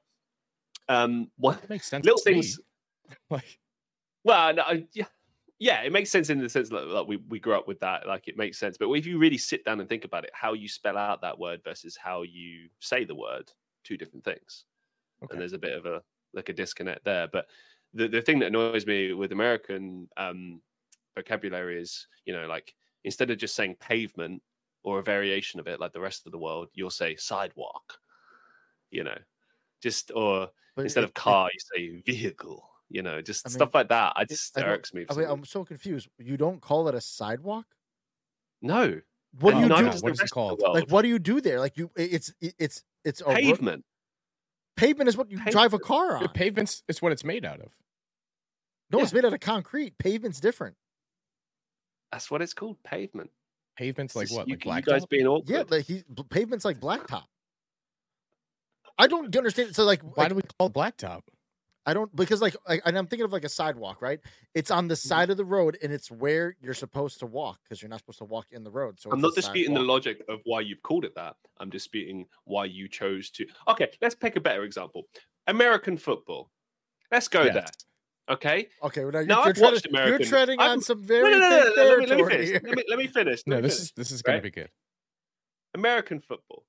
C: um
B: what makes sense.
C: little things
B: Like
C: well, no, yeah, yeah, it makes sense in the sense that like, we we grew up with that, like it makes sense. But if you really sit down and think about it, how you spell out that word versus how you say the word, two different things,
B: okay.
C: and there's a bit of a like a disconnect there. But the the thing that annoys me with American um, vocabulary is, you know, like instead of just saying pavement or a variation of it, like the rest of the world, you'll say sidewalk, you know, just or
A: But
C: instead
A: it-
C: of car, you say vehicle. You know, just
A: I mean,
C: stuff like that. I
A: it-
C: just
A: it,
C: irks me.
A: I mean, I'm so confused. You don't call it a sidewalk?
C: No.
A: What do you do?
B: no,
C: does
B: what
C: the
B: is it
C: rest of the
B: called?
A: Like, what do you do there? Like, you, it's it's it's a ro-
C: Pavement.
A: Pavement is what you drive a car on.
B: The pavement's it's what it's made out of.
A: no, it's made out of concrete. Pavement's different.
C: That's what it's called. Pavement.
B: Pavement's like what?
C: You,
B: Like
C: you
B: black
C: guys being awkward.
A: Yeah, like he pavement's like blacktop. I don't understand. So like,
B: Why
A: like,
B: do we call it blacktop?
A: I don't because like, like and I'm thinking of like a sidewalk, right? It's on
C: Mm-hmm.
A: the side of the road and it's where you're supposed to walk because you're not supposed to walk in the road. So
C: I'm not
A: a
C: disputing the logic of why you've called it that. I'm disputing why you chose to. Okay, let's pick a better example. American football. Let's go
B: Yes.
C: there. Okay.
A: Okay, well, now you're,
C: Now,
A: you're,
C: I've
A: treading,
C: watched
A: you're treading
C: I've-
A: on some very
C: no, no, no,
A: thick
C: no, Let me, let me finish. Let me, let me finish. Let
B: No,
C: me
B: this
C: finish.
B: is this is gonna be good.
C: American football.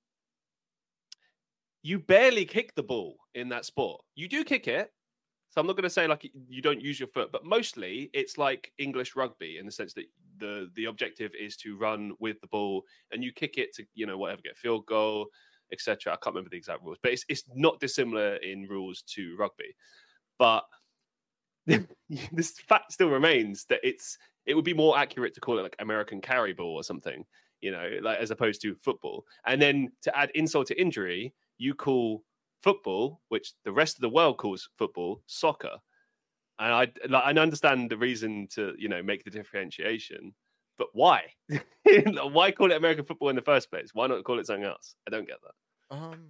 C: You barely kick the ball in that sport. You do kick it. So I'm not going to say like you don't use your foot, but mostly it's like English rugby in the sense that the the objective is to run with the ball and you kick it to you know whatever get field goal, etc. I can't remember the exact rules, but it's it's not dissimilar in rules to rugby. But this fact still remains that it's it would be more accurate to call it like American carry ball or something you know, like as opposed to football. And then to add insult to injury, you call football, which the rest of the world calls football, soccer. And I like, I understand the reason to you know make the differentiation, but why? why call it American football in the first place? Why not call it something else? I don't get that.
A: Um,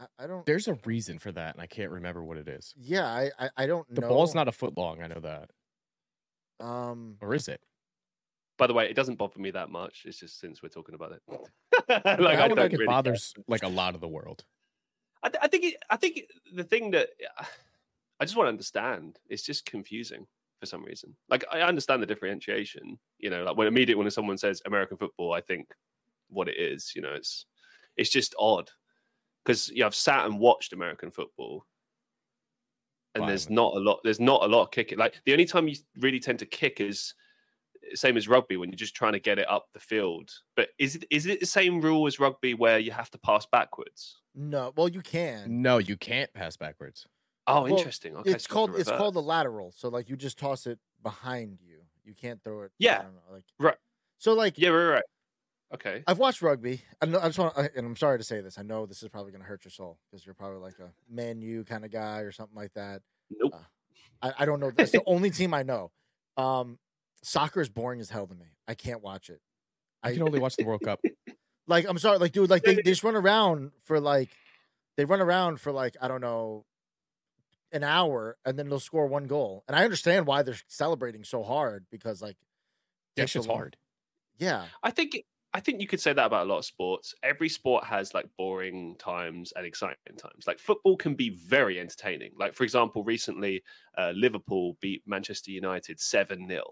A: I, I don't.
B: There's a reason for that, and I can't remember what it is.
A: Yeah, I I, I don't
B: The
A: know.
B: ball's not a foot long. I know that,
A: Um,
B: or is it?
C: By the way, it doesn't bother me that much. It's just since we're talking about it, like
B: I
C: I
B: don't
C: don't
B: think it
C: really care.
B: bothers like a lot of the world.
C: I, th- I think it, I think the thing that I just want to understand it's just confusing for some reason. Like I understand the differentiation, you know, like when immediately when someone says American football, I think what it is, you know, it's it's just odd because you know, I've sat and watched American football, and there's not a lot. There's not a lot of kicking. Like the only time you really tend to kick is same as rugby when you're just trying to get it up the field. But is it is it the same rule as rugby where you have to pass backwards?
A: no. Well, you can.
B: No, you can't pass backwards.
C: Oh,
A: Well,
C: interesting. Okay,
A: it's
C: so
A: called it's called the lateral. So like you just toss it behind you. You can't throw it. I
C: Yeah.
A: don't know, like
C: Right.
A: So like
C: Yeah, right, right. Okay.
A: I've watched rugby. I, know, I just want, and I'm sorry to say this. I know this is probably going to hurt your soul because you're probably like a Man U kind of guy or something like that.
C: Nope.
A: I, I don't know. That's the only team I know. Um, soccer is boring as hell to me. I can't watch it.
B: I can only watch the World Cup.
A: Like I'm sorry, like dude, like they, they just run around for like they run around for like I don't know an hour and then they'll score one goal. And I understand why they're celebrating so hard because like
B: That
A: takes
B: shit's hard.
A: Yeah.
C: I think I I think you could say that about a lot of sports. Every sport has like boring times and exciting times. Like football can be very entertaining. Like for example, recently uh, Liverpool beat Manchester United seven 0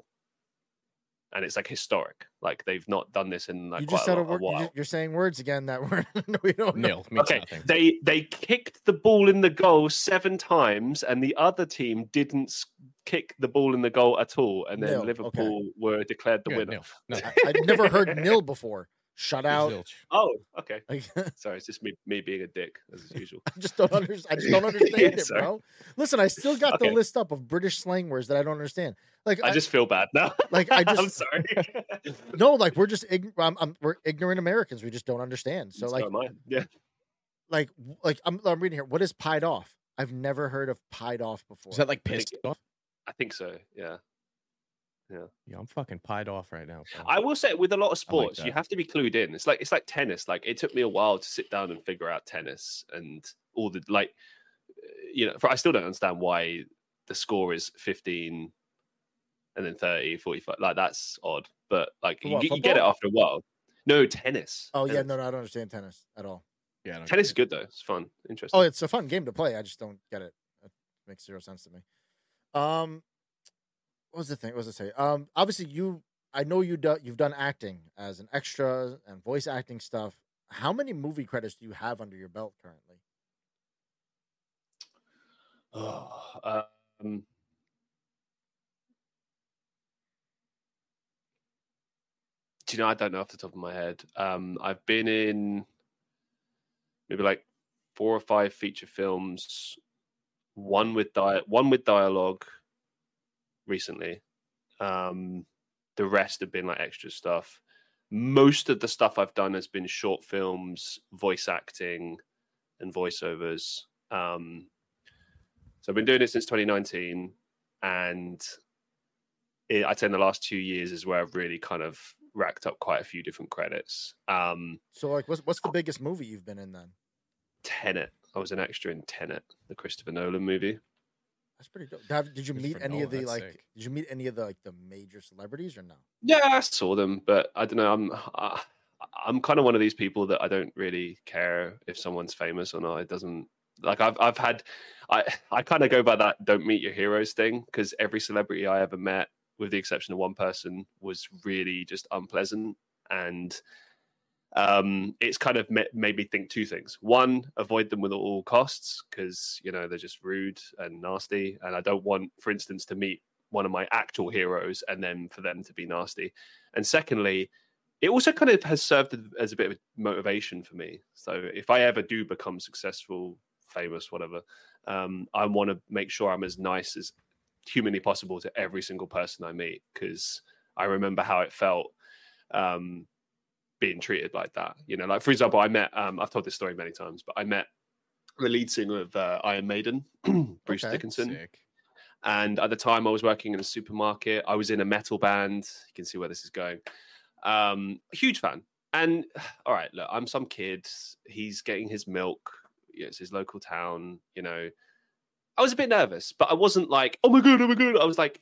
C: and it's like historic. Like they've not done this in like
A: you
C: quite
A: just
C: a,
A: said a
C: lot, a
A: word.
C: while.
A: You are saying words again that we're we don't know.
B: Nil means
C: Okay,
B: nothing.
C: they they kicked the ball in the goal seven times, and the other team didn't s- kick the ball in the goal at all, and then
A: Nil, okay.
C: Liverpool were declared the
B: Good,
C: winner.
B: nil. No,
A: I, I'd never heard nil before. Shut out.
C: Oh, okay. Sorry, it's just me me being a dick as usual.
A: I just don't understand. I just don't understand
C: Yeah,
A: it,
C: sorry.
A: bro. Listen, I still got
C: Okay.
A: the list up of British slang words that I don't understand. Like,
C: I just feel bad now.
A: like, I just.
C: I'm sorry.
A: no, like we're just ign- I'm, I'm, we're ignorant Americans. We just don't understand. So, like,
C: yeah,
A: like, like I'm, I'm reading here. What is pied off? I've never heard of pied off before.
B: Is that like pissed off?
C: I think so. Yeah.
B: Yeah, Yeah, I'm fucking pied off right now. bro.
C: I will say with a lot of
B: I like
C: sports, you have to be clued in. It's like it's like tennis. Like it took me a while to sit down and figure out tennis and all the like. You know, for, I still don't understand why the score is 15 and then 30, 45. Like that's odd, but like
A: For
C: you, get- you get it after a while. No tennis.
A: oh yeah, no, no, I don't understand tennis at all.
B: yeah,
C: Tennis is good though. It's fun, interesting.
A: Oh, it's a fun game to play. I just don't get it. It makes zero sense to me. Um, what was the thing? What was I say? Um, obviously you. I know you do, you've done acting as an extra and voice acting stuff. How many movie credits do you have under your belt currently?
C: Oh, um, do you know? I don't know off the top of my head. Um, I've been in maybe like four or five feature films, one with di- one with dialogue recently. Um, the rest have been like extra stuff. Most of the stuff I've done has been short films, voice acting, and voiceovers. Um, so I've been doing it since 2019, and it, I'd say in the last two years is where I've really kind of racked up quite a few different credits. Um,
A: So, like, what's what's the biggest movie you've been in then?
C: Tenet, I was an extra in Tenet, the Christopher Nolan movie.
A: That's pretty dope. Have, did you meet
B: Christopher
A: any of the like?
B: sick.
A: Did you meet any of the like the major celebrities or no?
C: Yeah, I saw them, but I don't know. I'm uh, I'm kind of one of these people that I don't really care if someone's famous or not. It doesn't like I've I've had I I kind of go by that don't meet your heroes thing because every celebrity I ever met, with the exception of one person, was really just unpleasant and um it's kind of ma- made me think two things. One avoid them with all costs because you know they're just rude and nasty. And i don't want for instance to meet one of my actual heroes and then for them to be nasty. And secondly it also kind of has served as a bit of motivation for me. So if i ever do become successful famous whatever um, i want to make sure i'm as nice as humanly possible to every single person i meet because i remember how it felt um, being treated like that you know like for example i met um, i've told this story many times but i met the lead singer of uh, iron maiden bruce
A: Okay.
C: dickinson
B: Sick.
C: and at the time I was working in a supermarket. I was in a metal band. You can see where this is going. Um, huge fan. And all right, look, I'm some kid. He's getting his milk. Yeah, it's his local town. You know, I was a bit nervous, but I wasn't like, oh my god, oh my god. I was like,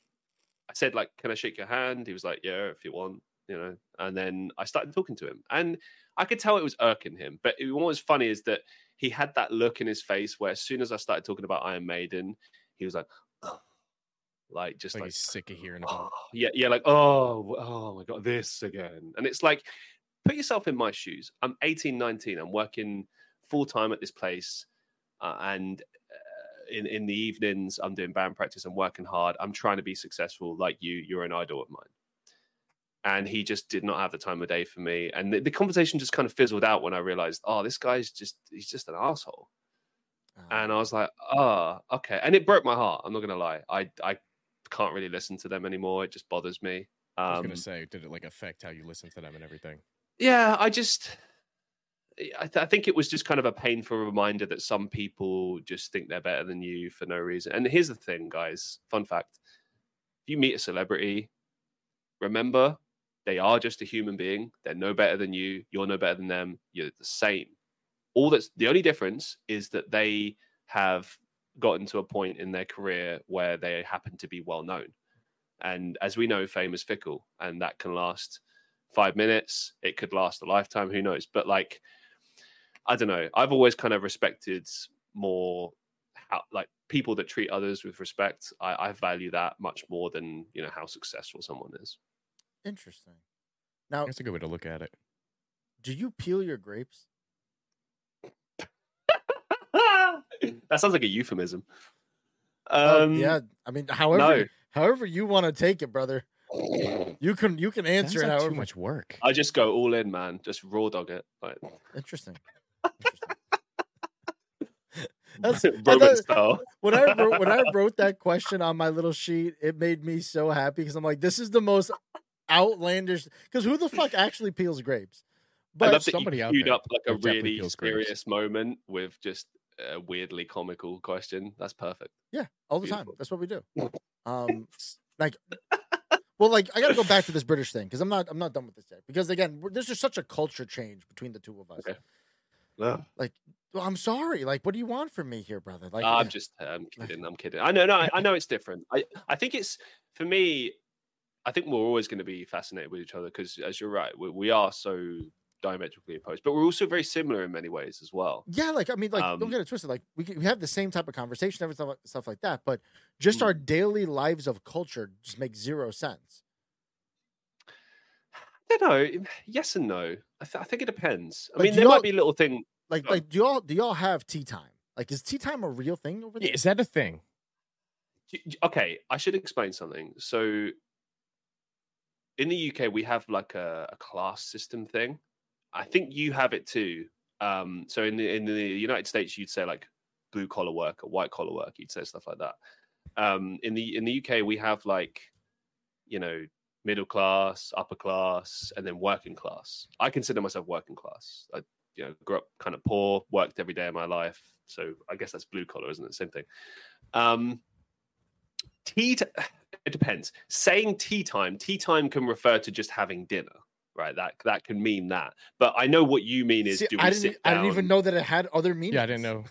C: I said like, can I shake your hand? He was like, yeah, if you want. You know, and then I started talking to him, and I could tell it was irking him. But it, what was funny is that he had that look in his face where as soon as I started talking about Iron Maiden, he was like, like just
B: Like,
C: like
B: sick of hearing about.
C: oh, yeah, yeah, like oh, oh my god, this again. And it's like, put yourself in my shoes. I'm 18, 19. I'm working full time at this place, uh, and uh, in in the evenings, I'm doing band practice. I'm working hard. I'm trying to be successful, like you. You're an idol of mine. And he just did not have the time of day for me. And the, the conversation just kind of fizzled out when I realized, oh, this guy's just, he's just an asshole and I was like, "Oh, okay." And it broke my heart. I'm not gonna lie. I I can't really listen to them anymore. It just bothers me.
B: I was
C: Um,
B: gonna say, did it like affect how you listen to them and everything?
C: yeah, I just, I, th- I think it was just kind of a painful reminder that some people just think they're better than you for no reason. And here's the thing, guys. Fun fact: if you meet a celebrity, remember they are just a human being. They're no better than you. You're no better than them. You're the same. All that's the only difference is that they have gotten to a point in their career where they happen to be well known. And as we know, fame is fickle, and that can last five minutes. It could last a lifetime. Who knows? But like, I don't know. I've always kind of respected more how like people that treat others with respect. I, I value that much more than you know how successful someone is.
A: Interesting. Now,
B: That's a good way to look at it.
A: do you peel your grapes?
C: that sounds like a euphemism.
A: Oh,
C: Um,
A: yeah. I mean, however,
C: no.
A: however you want to take it, brother. You can you can answer it
B: like
A: however.
B: too much work.
C: I just go all in, man. Just raw dog it. Like,
A: Interesting. Interesting. That's- I
C: Roman style.
A: when I wrote when I wrote that question on my little sheet, it made me so happy because I'm like, this is the most outlandish. Because who the fuck actually peels grapes?
C: I
A: But
C: love that
B: somebody
C: you
B: out
C: queued
B: there
C: up like a really
B: peels grapes.
C: serious moment with just a weirdly comical question. That's perfect.
A: yeah, all the time. That's what we do. Um, like, well, like I got to go back to this British thing because I'm not I'm not done with this yet. Because again, we're, there's just such a culture change between the two of us.
C: Okay.
A: Like, well, I'm sorry. Like, what do you want from me here, brother? Like,
C: I'm just, I'm kidding. I'm kidding. I know, no, I, I know it's different. I, I think it's for me. I think we're always going to be fascinated with each other because, as you're right, we, we are so diametrically opposed, but we're also very similar in many ways as well.
A: Yeah, like I mean, like
C: Um,
A: don't get it twisted. Like we we have the same type of conversation, everything stuff, stuff like that, but just
C: Mm.
A: our daily lives of culture just make zero sense.
C: I don't know. Yes and no. I, th- I think it depends. I
A: Like,
C: mean, there might be little thing.
A: Like,
C: Oh.
A: like do y'all do y'all have tea time? Like, is tea time a real thing over there?
B: Yeah, is that a thing?
C: J- j- Okay, I should explain something. So, in the UK, we have like a, a class system thing. I think you have it too. Um, so in the in the United States, you'd say like blue collar work or white collar work. You'd say stuff like that. Um, in the in the UK, we have like you know middle class, upper class, and then working class. I consider myself working class. I you know grew up kind of poor, worked every day of my life. So I guess that's blue collar, isn't it? Same thing. Um, t- it depends saying tea time tea time can refer to just having dinner right that that can mean that but i know what you mean is
A: See,
C: do we
A: I didn't.
C: sit
A: I didn't even know that it had other meanings.
B: Yeah, I didn't know.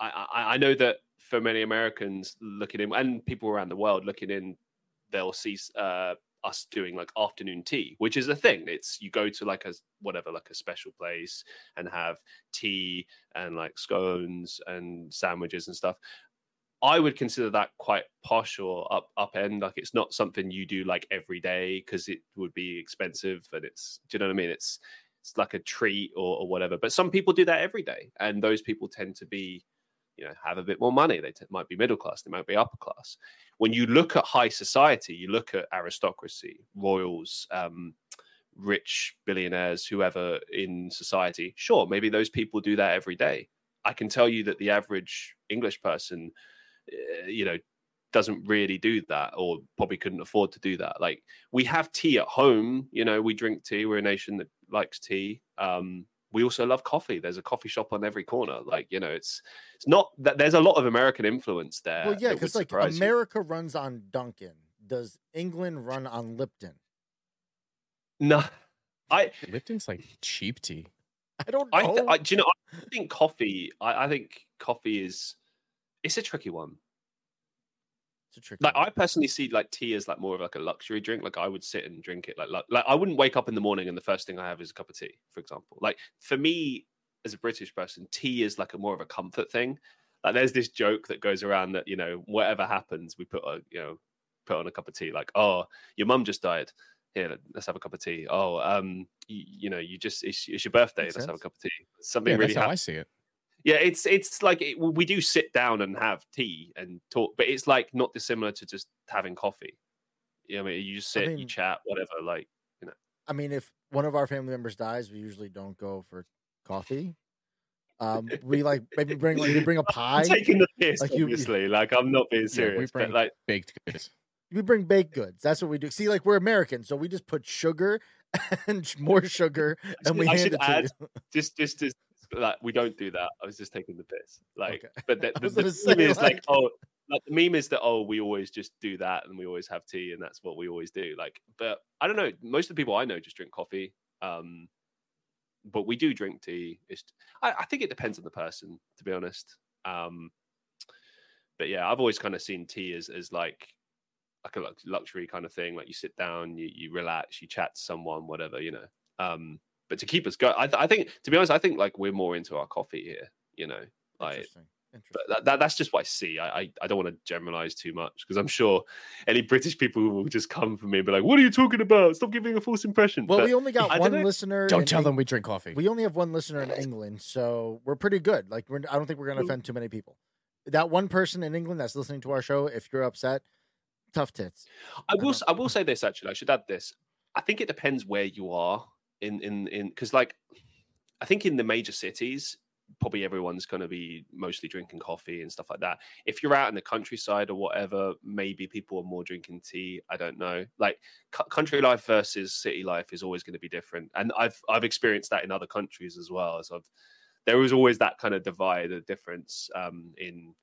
C: I, I i know that for many americans looking in and people around the world looking in they'll see uh us doing like afternoon tea which is a thing it's you go to like a whatever like a special place and have tea and like scones and sandwiches and stuff I would consider that quite posh or up up end. Like it's not something you do like every day because it would be expensive and it's do you know what I mean? It's it's like a treat or, or whatever. But some people do that every day, and those people tend to be, you know, have a bit more money. They t- might be middle class, they might be upper class. When you look at high society, you look at aristocracy, royals, um, rich billionaires, whoever in society. Sure, maybe those people do that every day. I can tell you that the average English person you know doesn't really do that or probably couldn't afford to do that like we have tea at home you know we drink tea we're a nation that likes tea um we also love coffee there's a coffee shop on every corner like you know it's it's not that there's a lot of american influence there
A: Well, yeah, because like
C: surprise you.
A: America runs on Dunkin'. Does England run on Lipton?
C: no i
B: Lipton's like cheap tea.
A: I don't
C: i,
A: know.
C: th- I do you know i think coffee I, I think coffee is it's a tricky one
A: it's a tricky.
C: like
A: one.
C: I personally see like tea as like more of like a luxury drink. Like I would sit and drink it like like, I wouldn't wake up in the morning and the first thing I have is a cup of tea, for example. Like for me as a British person, tea is like a more of a comfort thing. Like there's this joke that goes around that you know whatever happens, we put a you know put on a cup of tea. Like oh your mum just died. Here, let's have a cup of tea. Oh, um, you, you know, you just it's, it's your birthday.
A: Makes
C: let's have a cup of tea. Something
B: Yeah,
C: really
B: that's how I see it.
C: Yeah, it's it's like it, we do sit down and have tea and talk, but it's like not dissimilar to just having coffee. You know, what I mean, you just
A: I
C: sit, you chat, whatever. Like, you know.
A: I mean, if one of our family members dies, we usually don't go for coffee. Um, we like maybe bring like we bring a pie.
C: I'm taking the piss,
A: Like you-
C: obviously. Like, I'm not being
B: Yeah, we
C: serious,
B: bring-
C: but like,
B: Baked goods.
A: We bring baked goods. That's what we do. See, like we're Americans, so we just put sugar and more sugar, and we
C: I
A: hand
C: should
A: it to
C: add,
A: you.
C: just, just, just, like, we don't do that. I was just taking the piss. Like,
A: Okay.
C: but the, the, the meme
A: say,
C: is like,
A: like-
C: oh, like the meme is that oh, we always just do that, and we always have tea, and that's what we always do. Like, but I don't know. Most of the people I know just drink coffee. Um, but we do drink tea. It's, I, I think it depends on the person, to be honest. Um, but yeah, I've always kind of seen tea as as like like a luxury kind of thing. Like you sit down, you you relax, you chat to someone, whatever, you know. Um, but to keep us going, I, th- I think to be honest, I think like we're more into our coffee here, you know. Like
A: Interesting. Interesting.
C: but that, that, that's just what I see. I, I, I don't want to generalize too much because I'm sure any British people will just come for me and be like, "What are you talking about? Stop giving a false impression."
A: well,
C: But
A: we only got
C: I
A: one
C: don't
A: listener.
B: Don't tell
A: Eng-
B: them we drink coffee.
A: We only have one listener in England, so we're pretty good. Like, we're, I don't think we're going to offend too many people. That one person in England that's listening to our show, if you're upset, tough tits.
C: I will.
A: don't-
C: s- I will say this actually. I should add this. I think it depends where you are in in in because like I think in the major cities, probably everyone's going to be mostly drinking coffee and stuff like that. If you're out in the countryside or whatever, maybe people are more drinking tea. I don't know. Like cu- country life versus city life is always going to be different, and I've I've experienced that in other countries as well. So I've, there was always that kind of divide, a difference um, in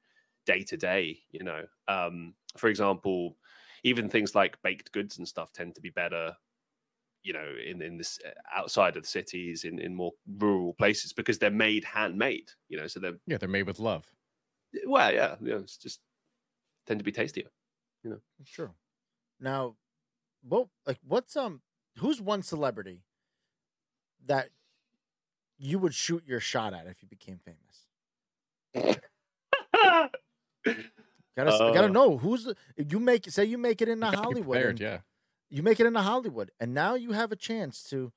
C: day to day. You know, um, for example, even things like baked goods and stuff tend to be better you know in in this uh, outside of the cities in in more rural places because they're made handmade you know so they're
B: yeah, they're made with love.
C: well yeah know, it's just tend to be tastier
A: you know true. Now, well, like, what's um, who's one celebrity that you would shoot your shot at if you became famous? Gotta, I gotta
C: Uh,
A: know who's the, you make say you make it in
B: You
A: Hollywood.
B: prepared,
A: and-
B: yeah.
A: You make it into Hollywood, and now you have a chance to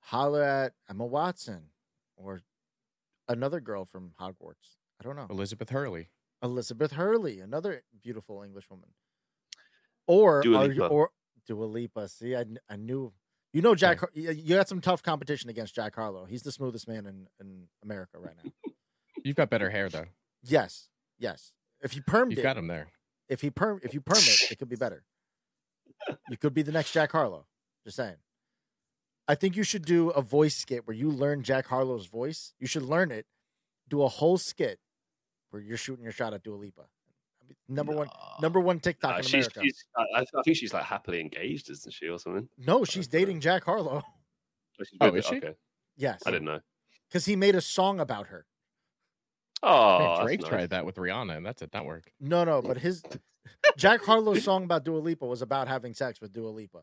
A: holler at Emma Watson or another girl from Hogwarts. I don't know.
B: Elizabeth Hurley.
A: Elizabeth Hurley, another beautiful English woman. Or
C: Dua
A: are you,
C: Lipa.
A: or Dua Lipa. See, I, kn- I knew you know Jack. Har- You you got some tough competition against Jack Harlow. He's the smoothest man in, in America right now.
B: You've got better hair though.
A: yes, yes. If you permed
B: You've
A: it,
B: got him there.
A: if he perm, if you perm it, it could be better. You could be the next Jack Harlow. Just saying. I think you should do a voice skit where you learn Jack Harlow's voice. You should learn it. Do a whole skit where you're shooting your shot at Dua Lipa. I mean, number one, number one TikTok
C: Nah,
A: in
C: she's,
A: America.
C: she's I, I think she's like happily engaged isn't she or something
A: no, she's dating Jack Harlow.
C: Oh, she's
B: Oh, is she?
C: okay
A: Yes,
C: i didn't know
A: because he made a song about her.
C: oh
B: Man, Drake
C: nice.
B: tried that with Rihanna, and that's it. Not work.
A: No, no, but his Jack Harlow's song about Dua Lipa was about having sex with Dua Lipa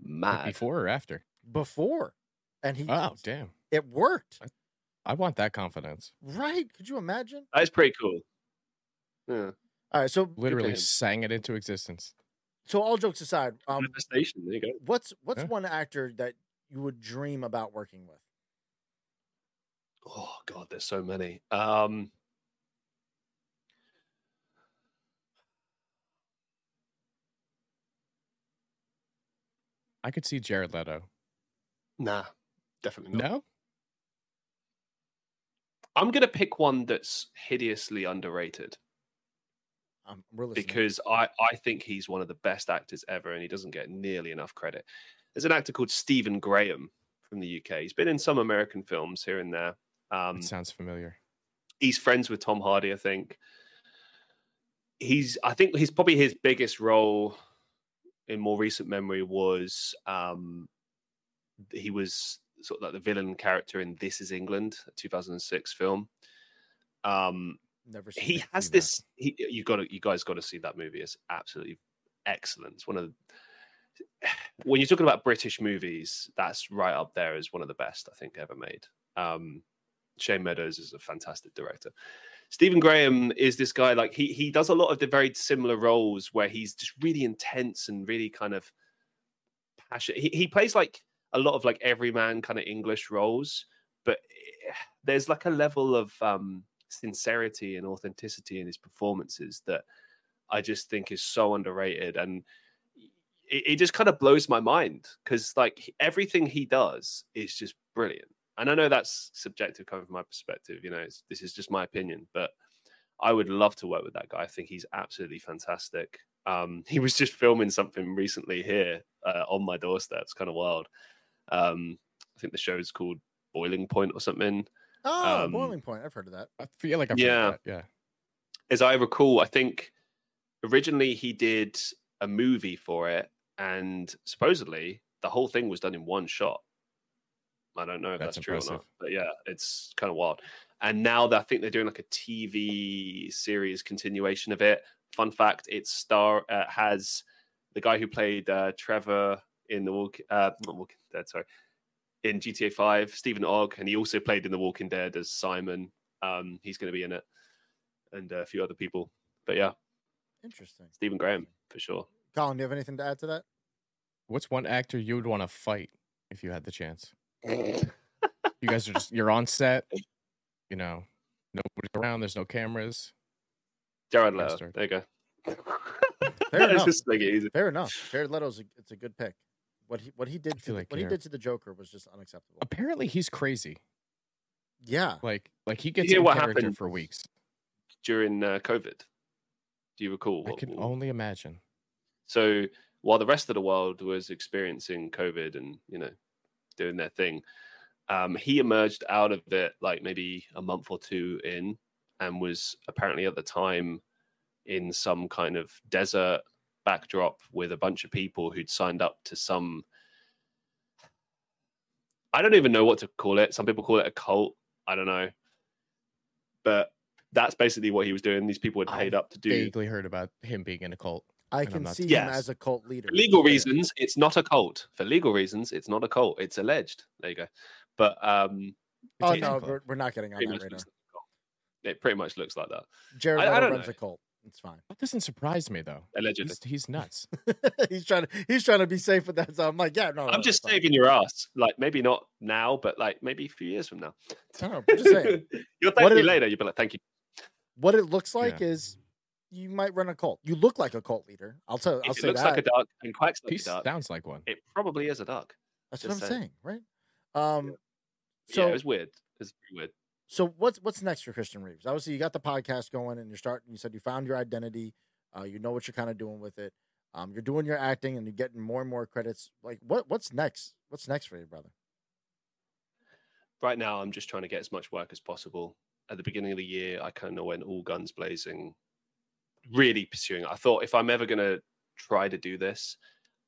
C: mad
B: Before or after?
A: before, and he
B: Oh, damn.
A: it worked.
B: I want that confidence.
A: Right? Could you imagine?
C: that is pretty cool yeah
A: All right, so
B: Literally sang it into existence.
A: so all jokes aside, um,
C: manifestation there you go
A: what's what's
B: Yeah.
A: one actor that you would dream about working with?
C: oh god there's so many um
B: I could see Jared Leto.
C: nah definitely not
B: No?
C: i'm gonna pick one that's hideously underrated
A: Um, we're
C: because I, I think he's one of the best actors ever and he doesn't get nearly enough credit. There's an actor called Stephen Graham from the UK. He's been in some American films here and there. Um,
B: sounds familiar.
C: he's friends with Tom Hardy, I think. He's I think he's probably his biggest role in more recent memory was um he was sort of like the villain character in This Is England, a 2006 film. Um
A: never seen
C: he has this he you got to you guys got to see that movie. It's absolutely excellent. It's one of the, when you're talking about british movies that's right up there as one of the best i think ever made. Um shane meadows is a fantastic director stephen graham is this guy like he he does a lot of the very similar roles where he's just really intense and really kind of passionate. He, he plays like a lot of like everyman kind of english roles but eh, there's like a level of um sincerity and authenticity in his performances that I just think is so underrated. And it, it just kind of blows my mind because like everything he does is just brilliant and I know that's subjective coming from my perspective you know it's, this is just my opinion but I would love to work with that guy I think he's absolutely fantastic um he was just filming something recently here uh, on my doorstep it's kind of wild um I think the show is called Boiling Point or something
A: Oh,
C: um,
A: Boiling Point. I've heard of that.
B: I feel like I've
C: Yeah.
B: heard that. Yeah.
C: as I recall, I think originally he did a movie for it, and supposedly the whole thing was done in one shot. I don't know if that's,
B: That's
C: true or not, but yeah, it's kind of wild. And now I think they're doing like a TV series continuation of it. fun fact: it star uh, has the guy who played uh, Trevor in the Walk, uh, not Walking Dead, sorry, in GTA Five, Stephen Ogg, and he also played in The Walking Dead as Simon. Um, he's going to be in it, and uh, a few other people. But yeah,
A: Interesting.
C: Stephen Graham for sure.
A: Colin, do you have anything to add to that?
B: What's one actor you would want to fight if you had the chance? You guys are just you're on set. You know, nobody's around. There's no cameras.
C: Jared
B: Let's
C: Leto. There you go.
A: Fair
C: Let's
A: enough.
C: just make it easy.
A: Fair enough. Jared Leto's a, it's a good pick. What he what he did to the-
B: like
A: what he did to the Joker was just unacceptable.
B: Apparently, he's crazy.
A: Yeah.
B: Like, like he gets
C: hear
B: in
C: what
B: character
C: happened?
B: for weeks.
C: during uh, COVID. Do you recall?
B: I
C: what-
B: can only imagine.
C: So while the rest of the world was experiencing COVID and you know doing their thing, um, he emerged out of it like maybe a month or two in, and was apparently at the time in some kind of desert backdrop with a bunch of people who'd signed up to some. I don't even know what to call it. Some people call it a cult. I don't know, but that's basically what he was doing. These people had paid up to do
B: Vaguely heard about him being in a cult.
A: I can
B: not-
A: see him as a cult leader.
C: For legal reasons, it's not a cult. For legal reasons, it's not a cult. It's alleged. There you go. But um,
A: Oh no, we're, we're not getting on
C: pretty
A: that right now.
C: like. It pretty much looks like that.
A: Jared
C: I- I don't
A: runs
C: know.
A: a cult. It's fine.
B: That doesn't surprise me though.
C: Allegedly.
B: He's, he's nuts.
A: he's trying to he's trying to be safe with that. So I'm like, yeah, no. no,
C: I'm
A: it's
C: just
A: fine.
C: saving your ass. Like maybe not now, but like maybe a few years from now.
A: No, no, I'm just saying.
C: You'll
A: What
C: thank me
A: if-
C: later. You'll be like, thank you.
A: What it looks like
B: Yeah.
A: is you might run a cult. You look like a cult leader. I'll tell. I'll
C: If
A: say
C: it looks
A: that.
C: like a duck and quacks like
B: He
C: a duck,
B: sounds like one.
C: it probably is a duck.
A: That's what I'm saying,
C: saying.
A: right? Um.
C: So,
A: So
C: yeah, it was weird. It was pretty weird.
A: So what's what's next for Christian Reeves? Obviously, you got the podcast going, and you're starting. You said you found your identity. Uh, you know what you're kind of doing with it. Um, you're doing your acting, and you're getting more and more credits. Like, what what's next? What's next for you, brother?
C: right now I'm just trying to get as much work as possible. At the beginning of the year, I kind of went all guns blazing, really pursuing. it. I thought if I'm ever going to try to do this,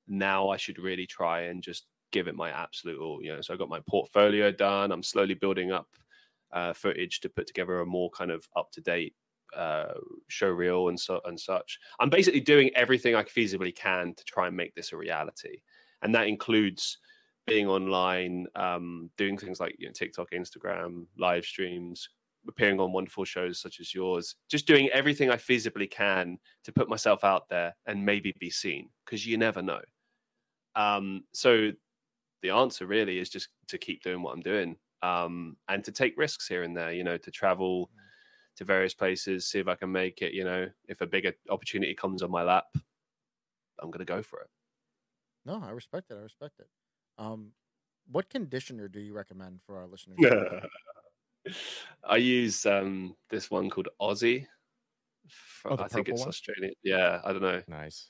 C: now I should really try and just give it my absolute all. You know, so I got my portfolio done. I'm slowly building up uh, footage to put together a more kind of up to date uh, show reel and so and such. I'm basically doing everything I feasibly can to try and make this a reality, and that includes being online, um, doing things like you know, TikTok, Instagram, live streams, appearing on wonderful shows such as yours, just doing everything I feasibly can to put myself out there and maybe be seen because you never know. Um, so the answer really is just to keep doing what I'm doing um, and to take risks here and there, you know, to travel to various places, see if I can make it, you know, if a bigger opportunity comes on my lap, I'm going to go for it.
A: No, I respect it. I respect it. Um, what conditioner do you recommend for our listeners?
C: I use um, this one called Aussie. Fr-
B: Oh,
C: I think it's
B: one?
C: Australian. Yeah, I don't know.
B: Nice.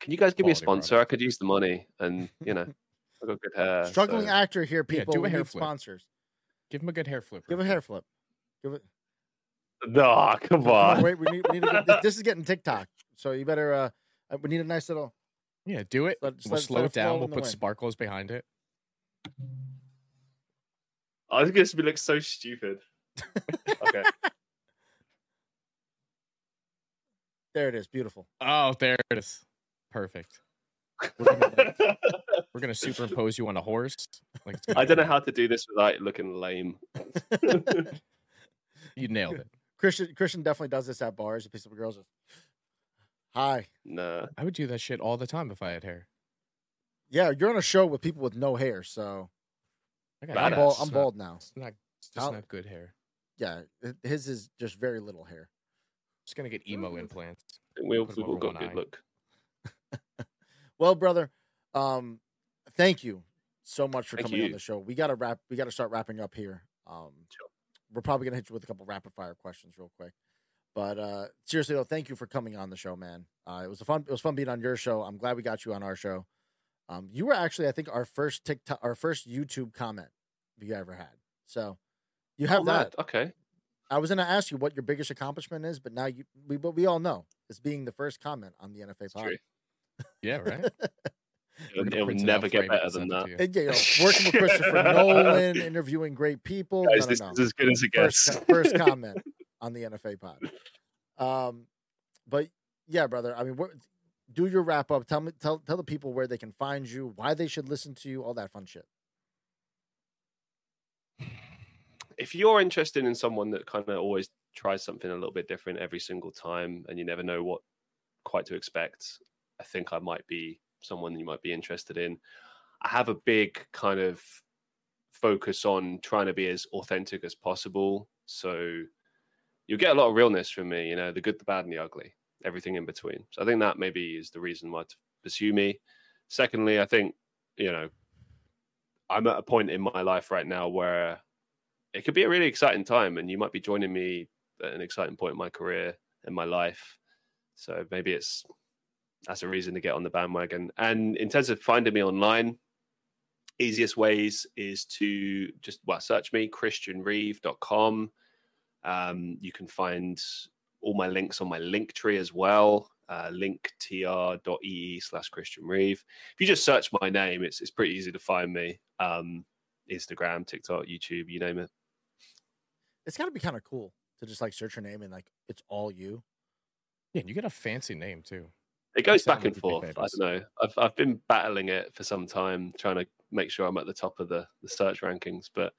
C: Can you guys give me a sponsor?
B: product.
C: I could use the money, and you know, I got good hair.
A: Struggling
C: so-
A: actor here,
B: Yeah,
A: people.
B: do a hair
A: need
B: flip.
A: sponsors.
B: Give him a good hair flip.
A: Give a
B: real
A: hair flip. Give it.
C: No, come
A: Come on,
C: on.
A: wait, we need, we need to get, this is getting TikTok, so you better. uh uh, We need a nice little.
B: Yeah, do it.
A: Let- just
B: we'll
A: let-
B: slow
A: let
B: it
A: it
B: down. We'll put
A: wind.
B: sparkles behind it.
C: I think this be look so stupid. Okay.
A: There it is. Beautiful.
B: Oh, there it is. Perfect. We're gonna, we're gonna superimpose you on a horse. Like it's
C: I don't know how to do this without looking lame.
B: You nailed it.
A: Christian Christian definitely does this at bars. A piece of girls just. Hi.
C: nah.
B: I would do that shit all the time if I had hair.
A: Yeah, you're on a show with people with no hair, so
B: I got
A: I'm
C: Badass.
A: bald. I'm
B: not-
A: bald now.
B: It's not. It's just
A: How-
B: not good hair.
A: Yeah, his is just very little hair.
B: Just gonna get emo implants.
C: I we all,
B: Put 'em
C: we've all
B: over
C: good
B: eye.
C: look.
A: Well, brother, um, thank you so much for
C: Thank
A: coming on the show. We gotta wrap. We gotta start wrapping up here. Um,
C: Sure.
A: we're probably gonna hit you with a couple rapid fire questions real quick. But uh, seriously though, thank you for coming on the show, man. Uh, it was a fun. It was fun being on your show. I'm glad we got you on our show. Um, you were actually, I think, our first TikTok, our first YouTube comment we ever had. So you have
C: Oh,
A: that.
C: mad. Okay.
A: I was gonna ask you what your biggest accomplishment is, but now you, we, but we all know it's being the first comment on the NFA
C: It's
A: pod.
C: true.
B: Yeah, right.
C: It'll, it'll
B: print it
C: never get better than that.
B: to you.
A: And, you know, working with Christopher Nolan, interviewing great people.
C: Guys,
A: no, no,
C: this
A: no.
C: is as good as it
A: First,
C: gets.
A: co- first comment on the NFA pod. Um, but yeah, brother. I mean, where, do your wrap up. Tell me, tell tell the people where they can find you, why they should listen to you, all that fun shit.
C: if you're interested in someone that kind of always tries something a little bit different every single time and you never know what quite to expect, I think I might be someone you might be interested in. I have a big kind of focus on trying to be as authentic as possible. So you'll get a lot of realness from me, you know, the good, the bad, and the ugly, everything in between. So I think that maybe is the reason why to pursue me. Secondly, I think, you know, I'm at a point in my life right now where it could be a really exciting time, and you might be joining me at an exciting point in my career and my life. So maybe it's that's a reason to get on the bandwagon. And in terms of finding me online, easiest ways is to just well search me christianreeve.com um, you can find all my links on my link tree as well uh, linktr.ee slash christian reeve if you just search my name it's, it's pretty easy to find me um, instagram tiktok youtube you name it
A: It's got to be kind of cool to just like search your name and like it's all you.
B: Yeah, you get a fancy name too.
C: It goes back and
B: like you'd be
C: forth. I don't know. I've I've been battling it for some time, trying to make sure I'm at the top of the, the search rankings. But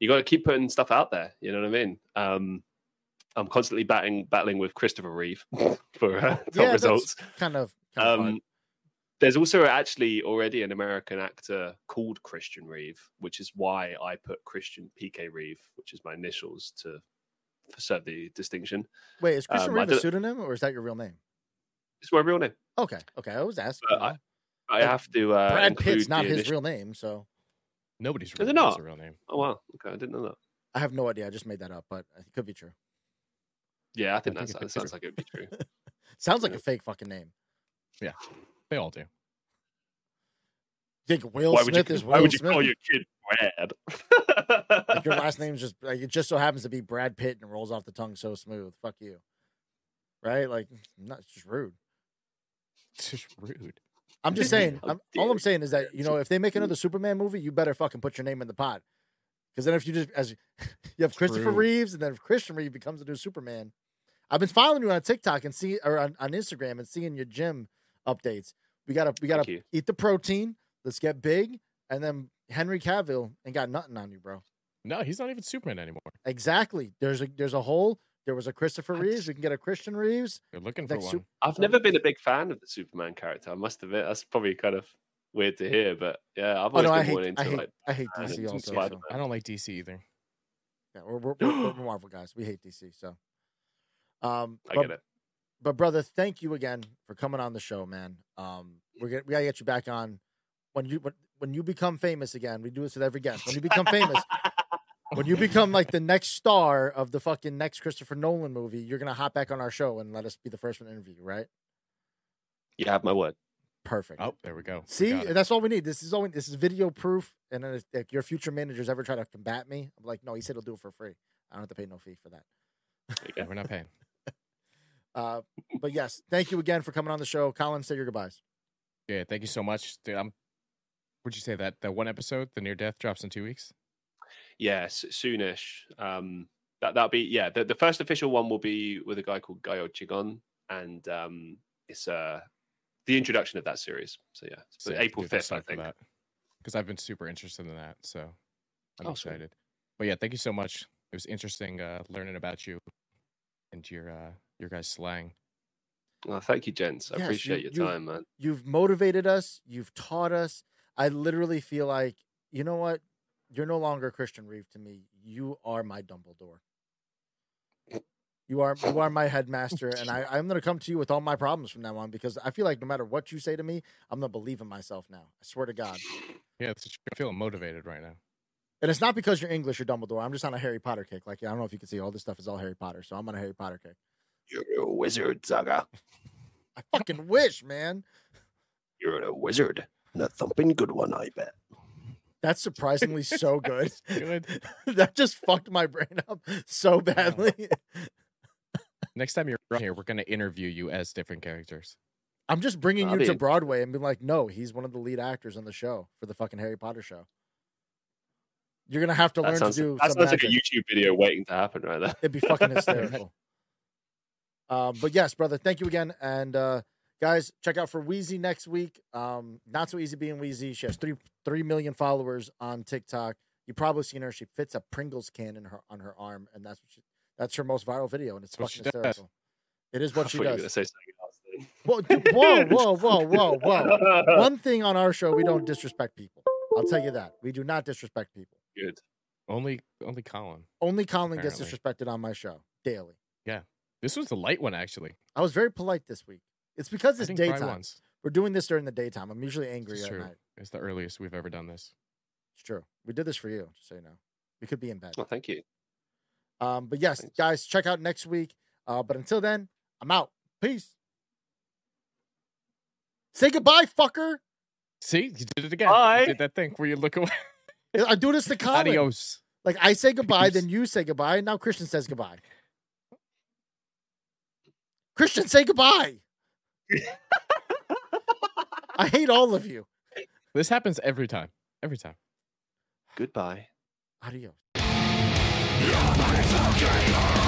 C: you got to keep putting stuff out there. You know what I mean? Um, I'm constantly batting battling with Christopher Reeve for uh, top
A: Yeah, that's
C: results.
A: Kind of. Kind of
C: Um, there's also actually already an American actor called Christian Reeve, which is why I put Christian PK Reeve, which is my initials, to serve the distinction.
A: Wait, is Christian
C: um,
A: Reeve a pseudonym or is that your real name?
C: It's my real name.
A: Okay, okay. I was asking.
C: But I- I have to. Uh,
A: Brad Pitt's not his
C: initial-
A: real name, so
B: Nobody's
C: Is
B: it
C: not?
B: a real name.
C: Oh wow, okay, I didn't know that.
A: I have no idea. I just made that up, but it could be true.
C: Yeah, I think
B: I
C: that
B: think it
C: sounds, sounds
B: true.
C: like it would be true.
A: Sounds like
C: Yeah.
A: a fake fucking name.
B: Yeah, they all do.
A: Think Will
C: why would
A: Smith
C: you,
A: is
C: why would you
A: Smith?
C: call your kid Brad?
A: like your last name's just like it just so happens to be Brad Pitt and rolls off the tongue so smooth. Fuck you. Right? Like not just rude.
B: It's just rude.
A: I'm just saying. I'm, all I'm saying is that you know if they make another Superman movie, you better fucking put your name in the pot. Because then if you just as you have Christopher
B: True.
A: Reeves and then if Christian Reeve becomes the new Superman, I've been following you on TikTok and see or on, on Instagram and seeing your gym updates. We gotta we gotta eat the protein. Let's get big, and then Henry Cavill ain't got nothing on you, bro.
B: No, he's not even Superman anymore.
A: Exactly. There's a there's a hole. There was a Christopher
B: What?
A: Reeves. We can get a Christian Reeves.
B: They're looking for one.
A: Sup-
C: I've never been a big fan of the Superman character. I must admit, that's probably kind of weird to hear, but yeah, I've
A: Oh
C: always
A: no, I
C: been
A: hate I
C: into
A: hate
C: like.
A: I hate DC also. So-
B: I don't like DC either.
A: Yeah, we're, we're, we're, we're Marvel guys. We hate DC. So, um,
C: I
A: but,
C: get it.
A: but brother, thank you again for coming on the show, man. Um, we're gonna, we gotta get you back on when you when, when you become famous again. We do this with every guest. When you become famous, when you become like the next star of the fucking next Christopher Nolan movie, you're gonna hop back on our show and let us be the first one to interview you, right?
C: you have my word.
A: Perfect.
B: Oh, there we go.
A: See,
B: got it.
A: that's all we need. This is all. We, this is video proof. And then if, if your future managers ever try to combat me, I'm like, no, he said he'll do it for free. I don't have to pay no fee for that.
B: Yeah, we're not paying.
A: Uh, but yes, thank you again for coming on the show. Colin, say your goodbyes.
B: Yeah, thank you so much. Dude, I'm, would you say that that one episode, the near death, drops in two weeks?
C: Yes, soonish. Um, that that'll be yeah. The, the first official one will be with a guy called Gaio Chigon, and um, it's uh the introduction of that series. So yeah, so
B: Sick.
C: April fifth, I think.
B: Because I've been super interested in that, so I'm
C: Oh, sweet.
B: excited. But yeah, thank you so much. It was interesting uh, learning about you and your uh, your guys' slang.
C: Well, thank you, gents. I
A: Yes,
C: appreciate
A: you-
C: your time, man.
A: You've motivated us. You've taught us. I literally feel like, you know what? You're no longer Christian Reeve to me. You are my Dumbledore. You are you are my headmaster, and I, I'm gonna come to you with all my problems from now on because I feel like no matter what you say to me, I'm gonna believe in myself now. I swear to God.
B: Yeah, it's, I'm feeling motivated right now.
A: And it's not because you're English or Dumbledore. I'm just on a Harry Potter kick. Like I don't know if you can see all this stuff is all Harry Potter, so I'm on a Harry Potter kick.
C: You're a wizard, Zaga.
A: I fucking wish, man.
C: You're a wizard. And a thumping good one, I bet.
A: That's surprisingly so good.
B: Good.
A: that just fucked my brain up so badly.
B: Next time you're here, we're gonna interview you as different characters.
A: I'm just bringing
C: I'll
A: you
C: be
A: to Broadway and being like, no, he's one of the lead actors on the show for the fucking Harry Potter show. You're gonna have to
C: That
A: learn
C: sounds,
A: to do
C: that
A: some
C: sounds like a. YouTube video waiting to happen right there.
A: It'd be fucking hysterical. Um, but yes, brother, thank you again. And uh, guys, check out for Wheezy next week. Um, not so easy being Wheezy. She has three three million followers on TikTok. You probably seen her. She fits a Pringles can in her on her arm, and that's what she, that's her most viral video, and it's
B: That's what she
A: fucking
B: does.
A: hysterical. It is what
C: I
A: she
C: thought you were
A: does.
C: gonna say something else.
A: Whoa, whoa, whoa, whoa, whoa, whoa. One thing on our show, we don't disrespect people. I'll tell you that. We do not disrespect people.
C: Good.
B: Only only Colin.
A: Only Colin gets disrespected on my show daily.
B: Yeah, this was the light one actually.
A: I was very polite this week. It's because it's daytime. We're doing this during the daytime. I'm usually angry
B: It's
A: at
B: true.
A: night.
B: It's the earliest we've ever done this.
A: It's true. We did this for you, just so you know. We could be in bed.
C: Well, thank you.
A: Um, but yes,
C: Thanks.
A: guys, check out next week. Uh, but until then, I'm out. Peace. Say goodbye, fucker.
B: See, you did it again.
C: Bye.
B: You did that thing where you look away.
A: I do this to Colin.
B: Adios.
A: Like I say goodbye,
B: Peace.
A: then you say goodbye, and now Christian says goodbye. Christian, say goodbye. I hate all of you.
B: This happens every time. Every time.
C: Goodbye.
A: Adios.
D: You're my fucking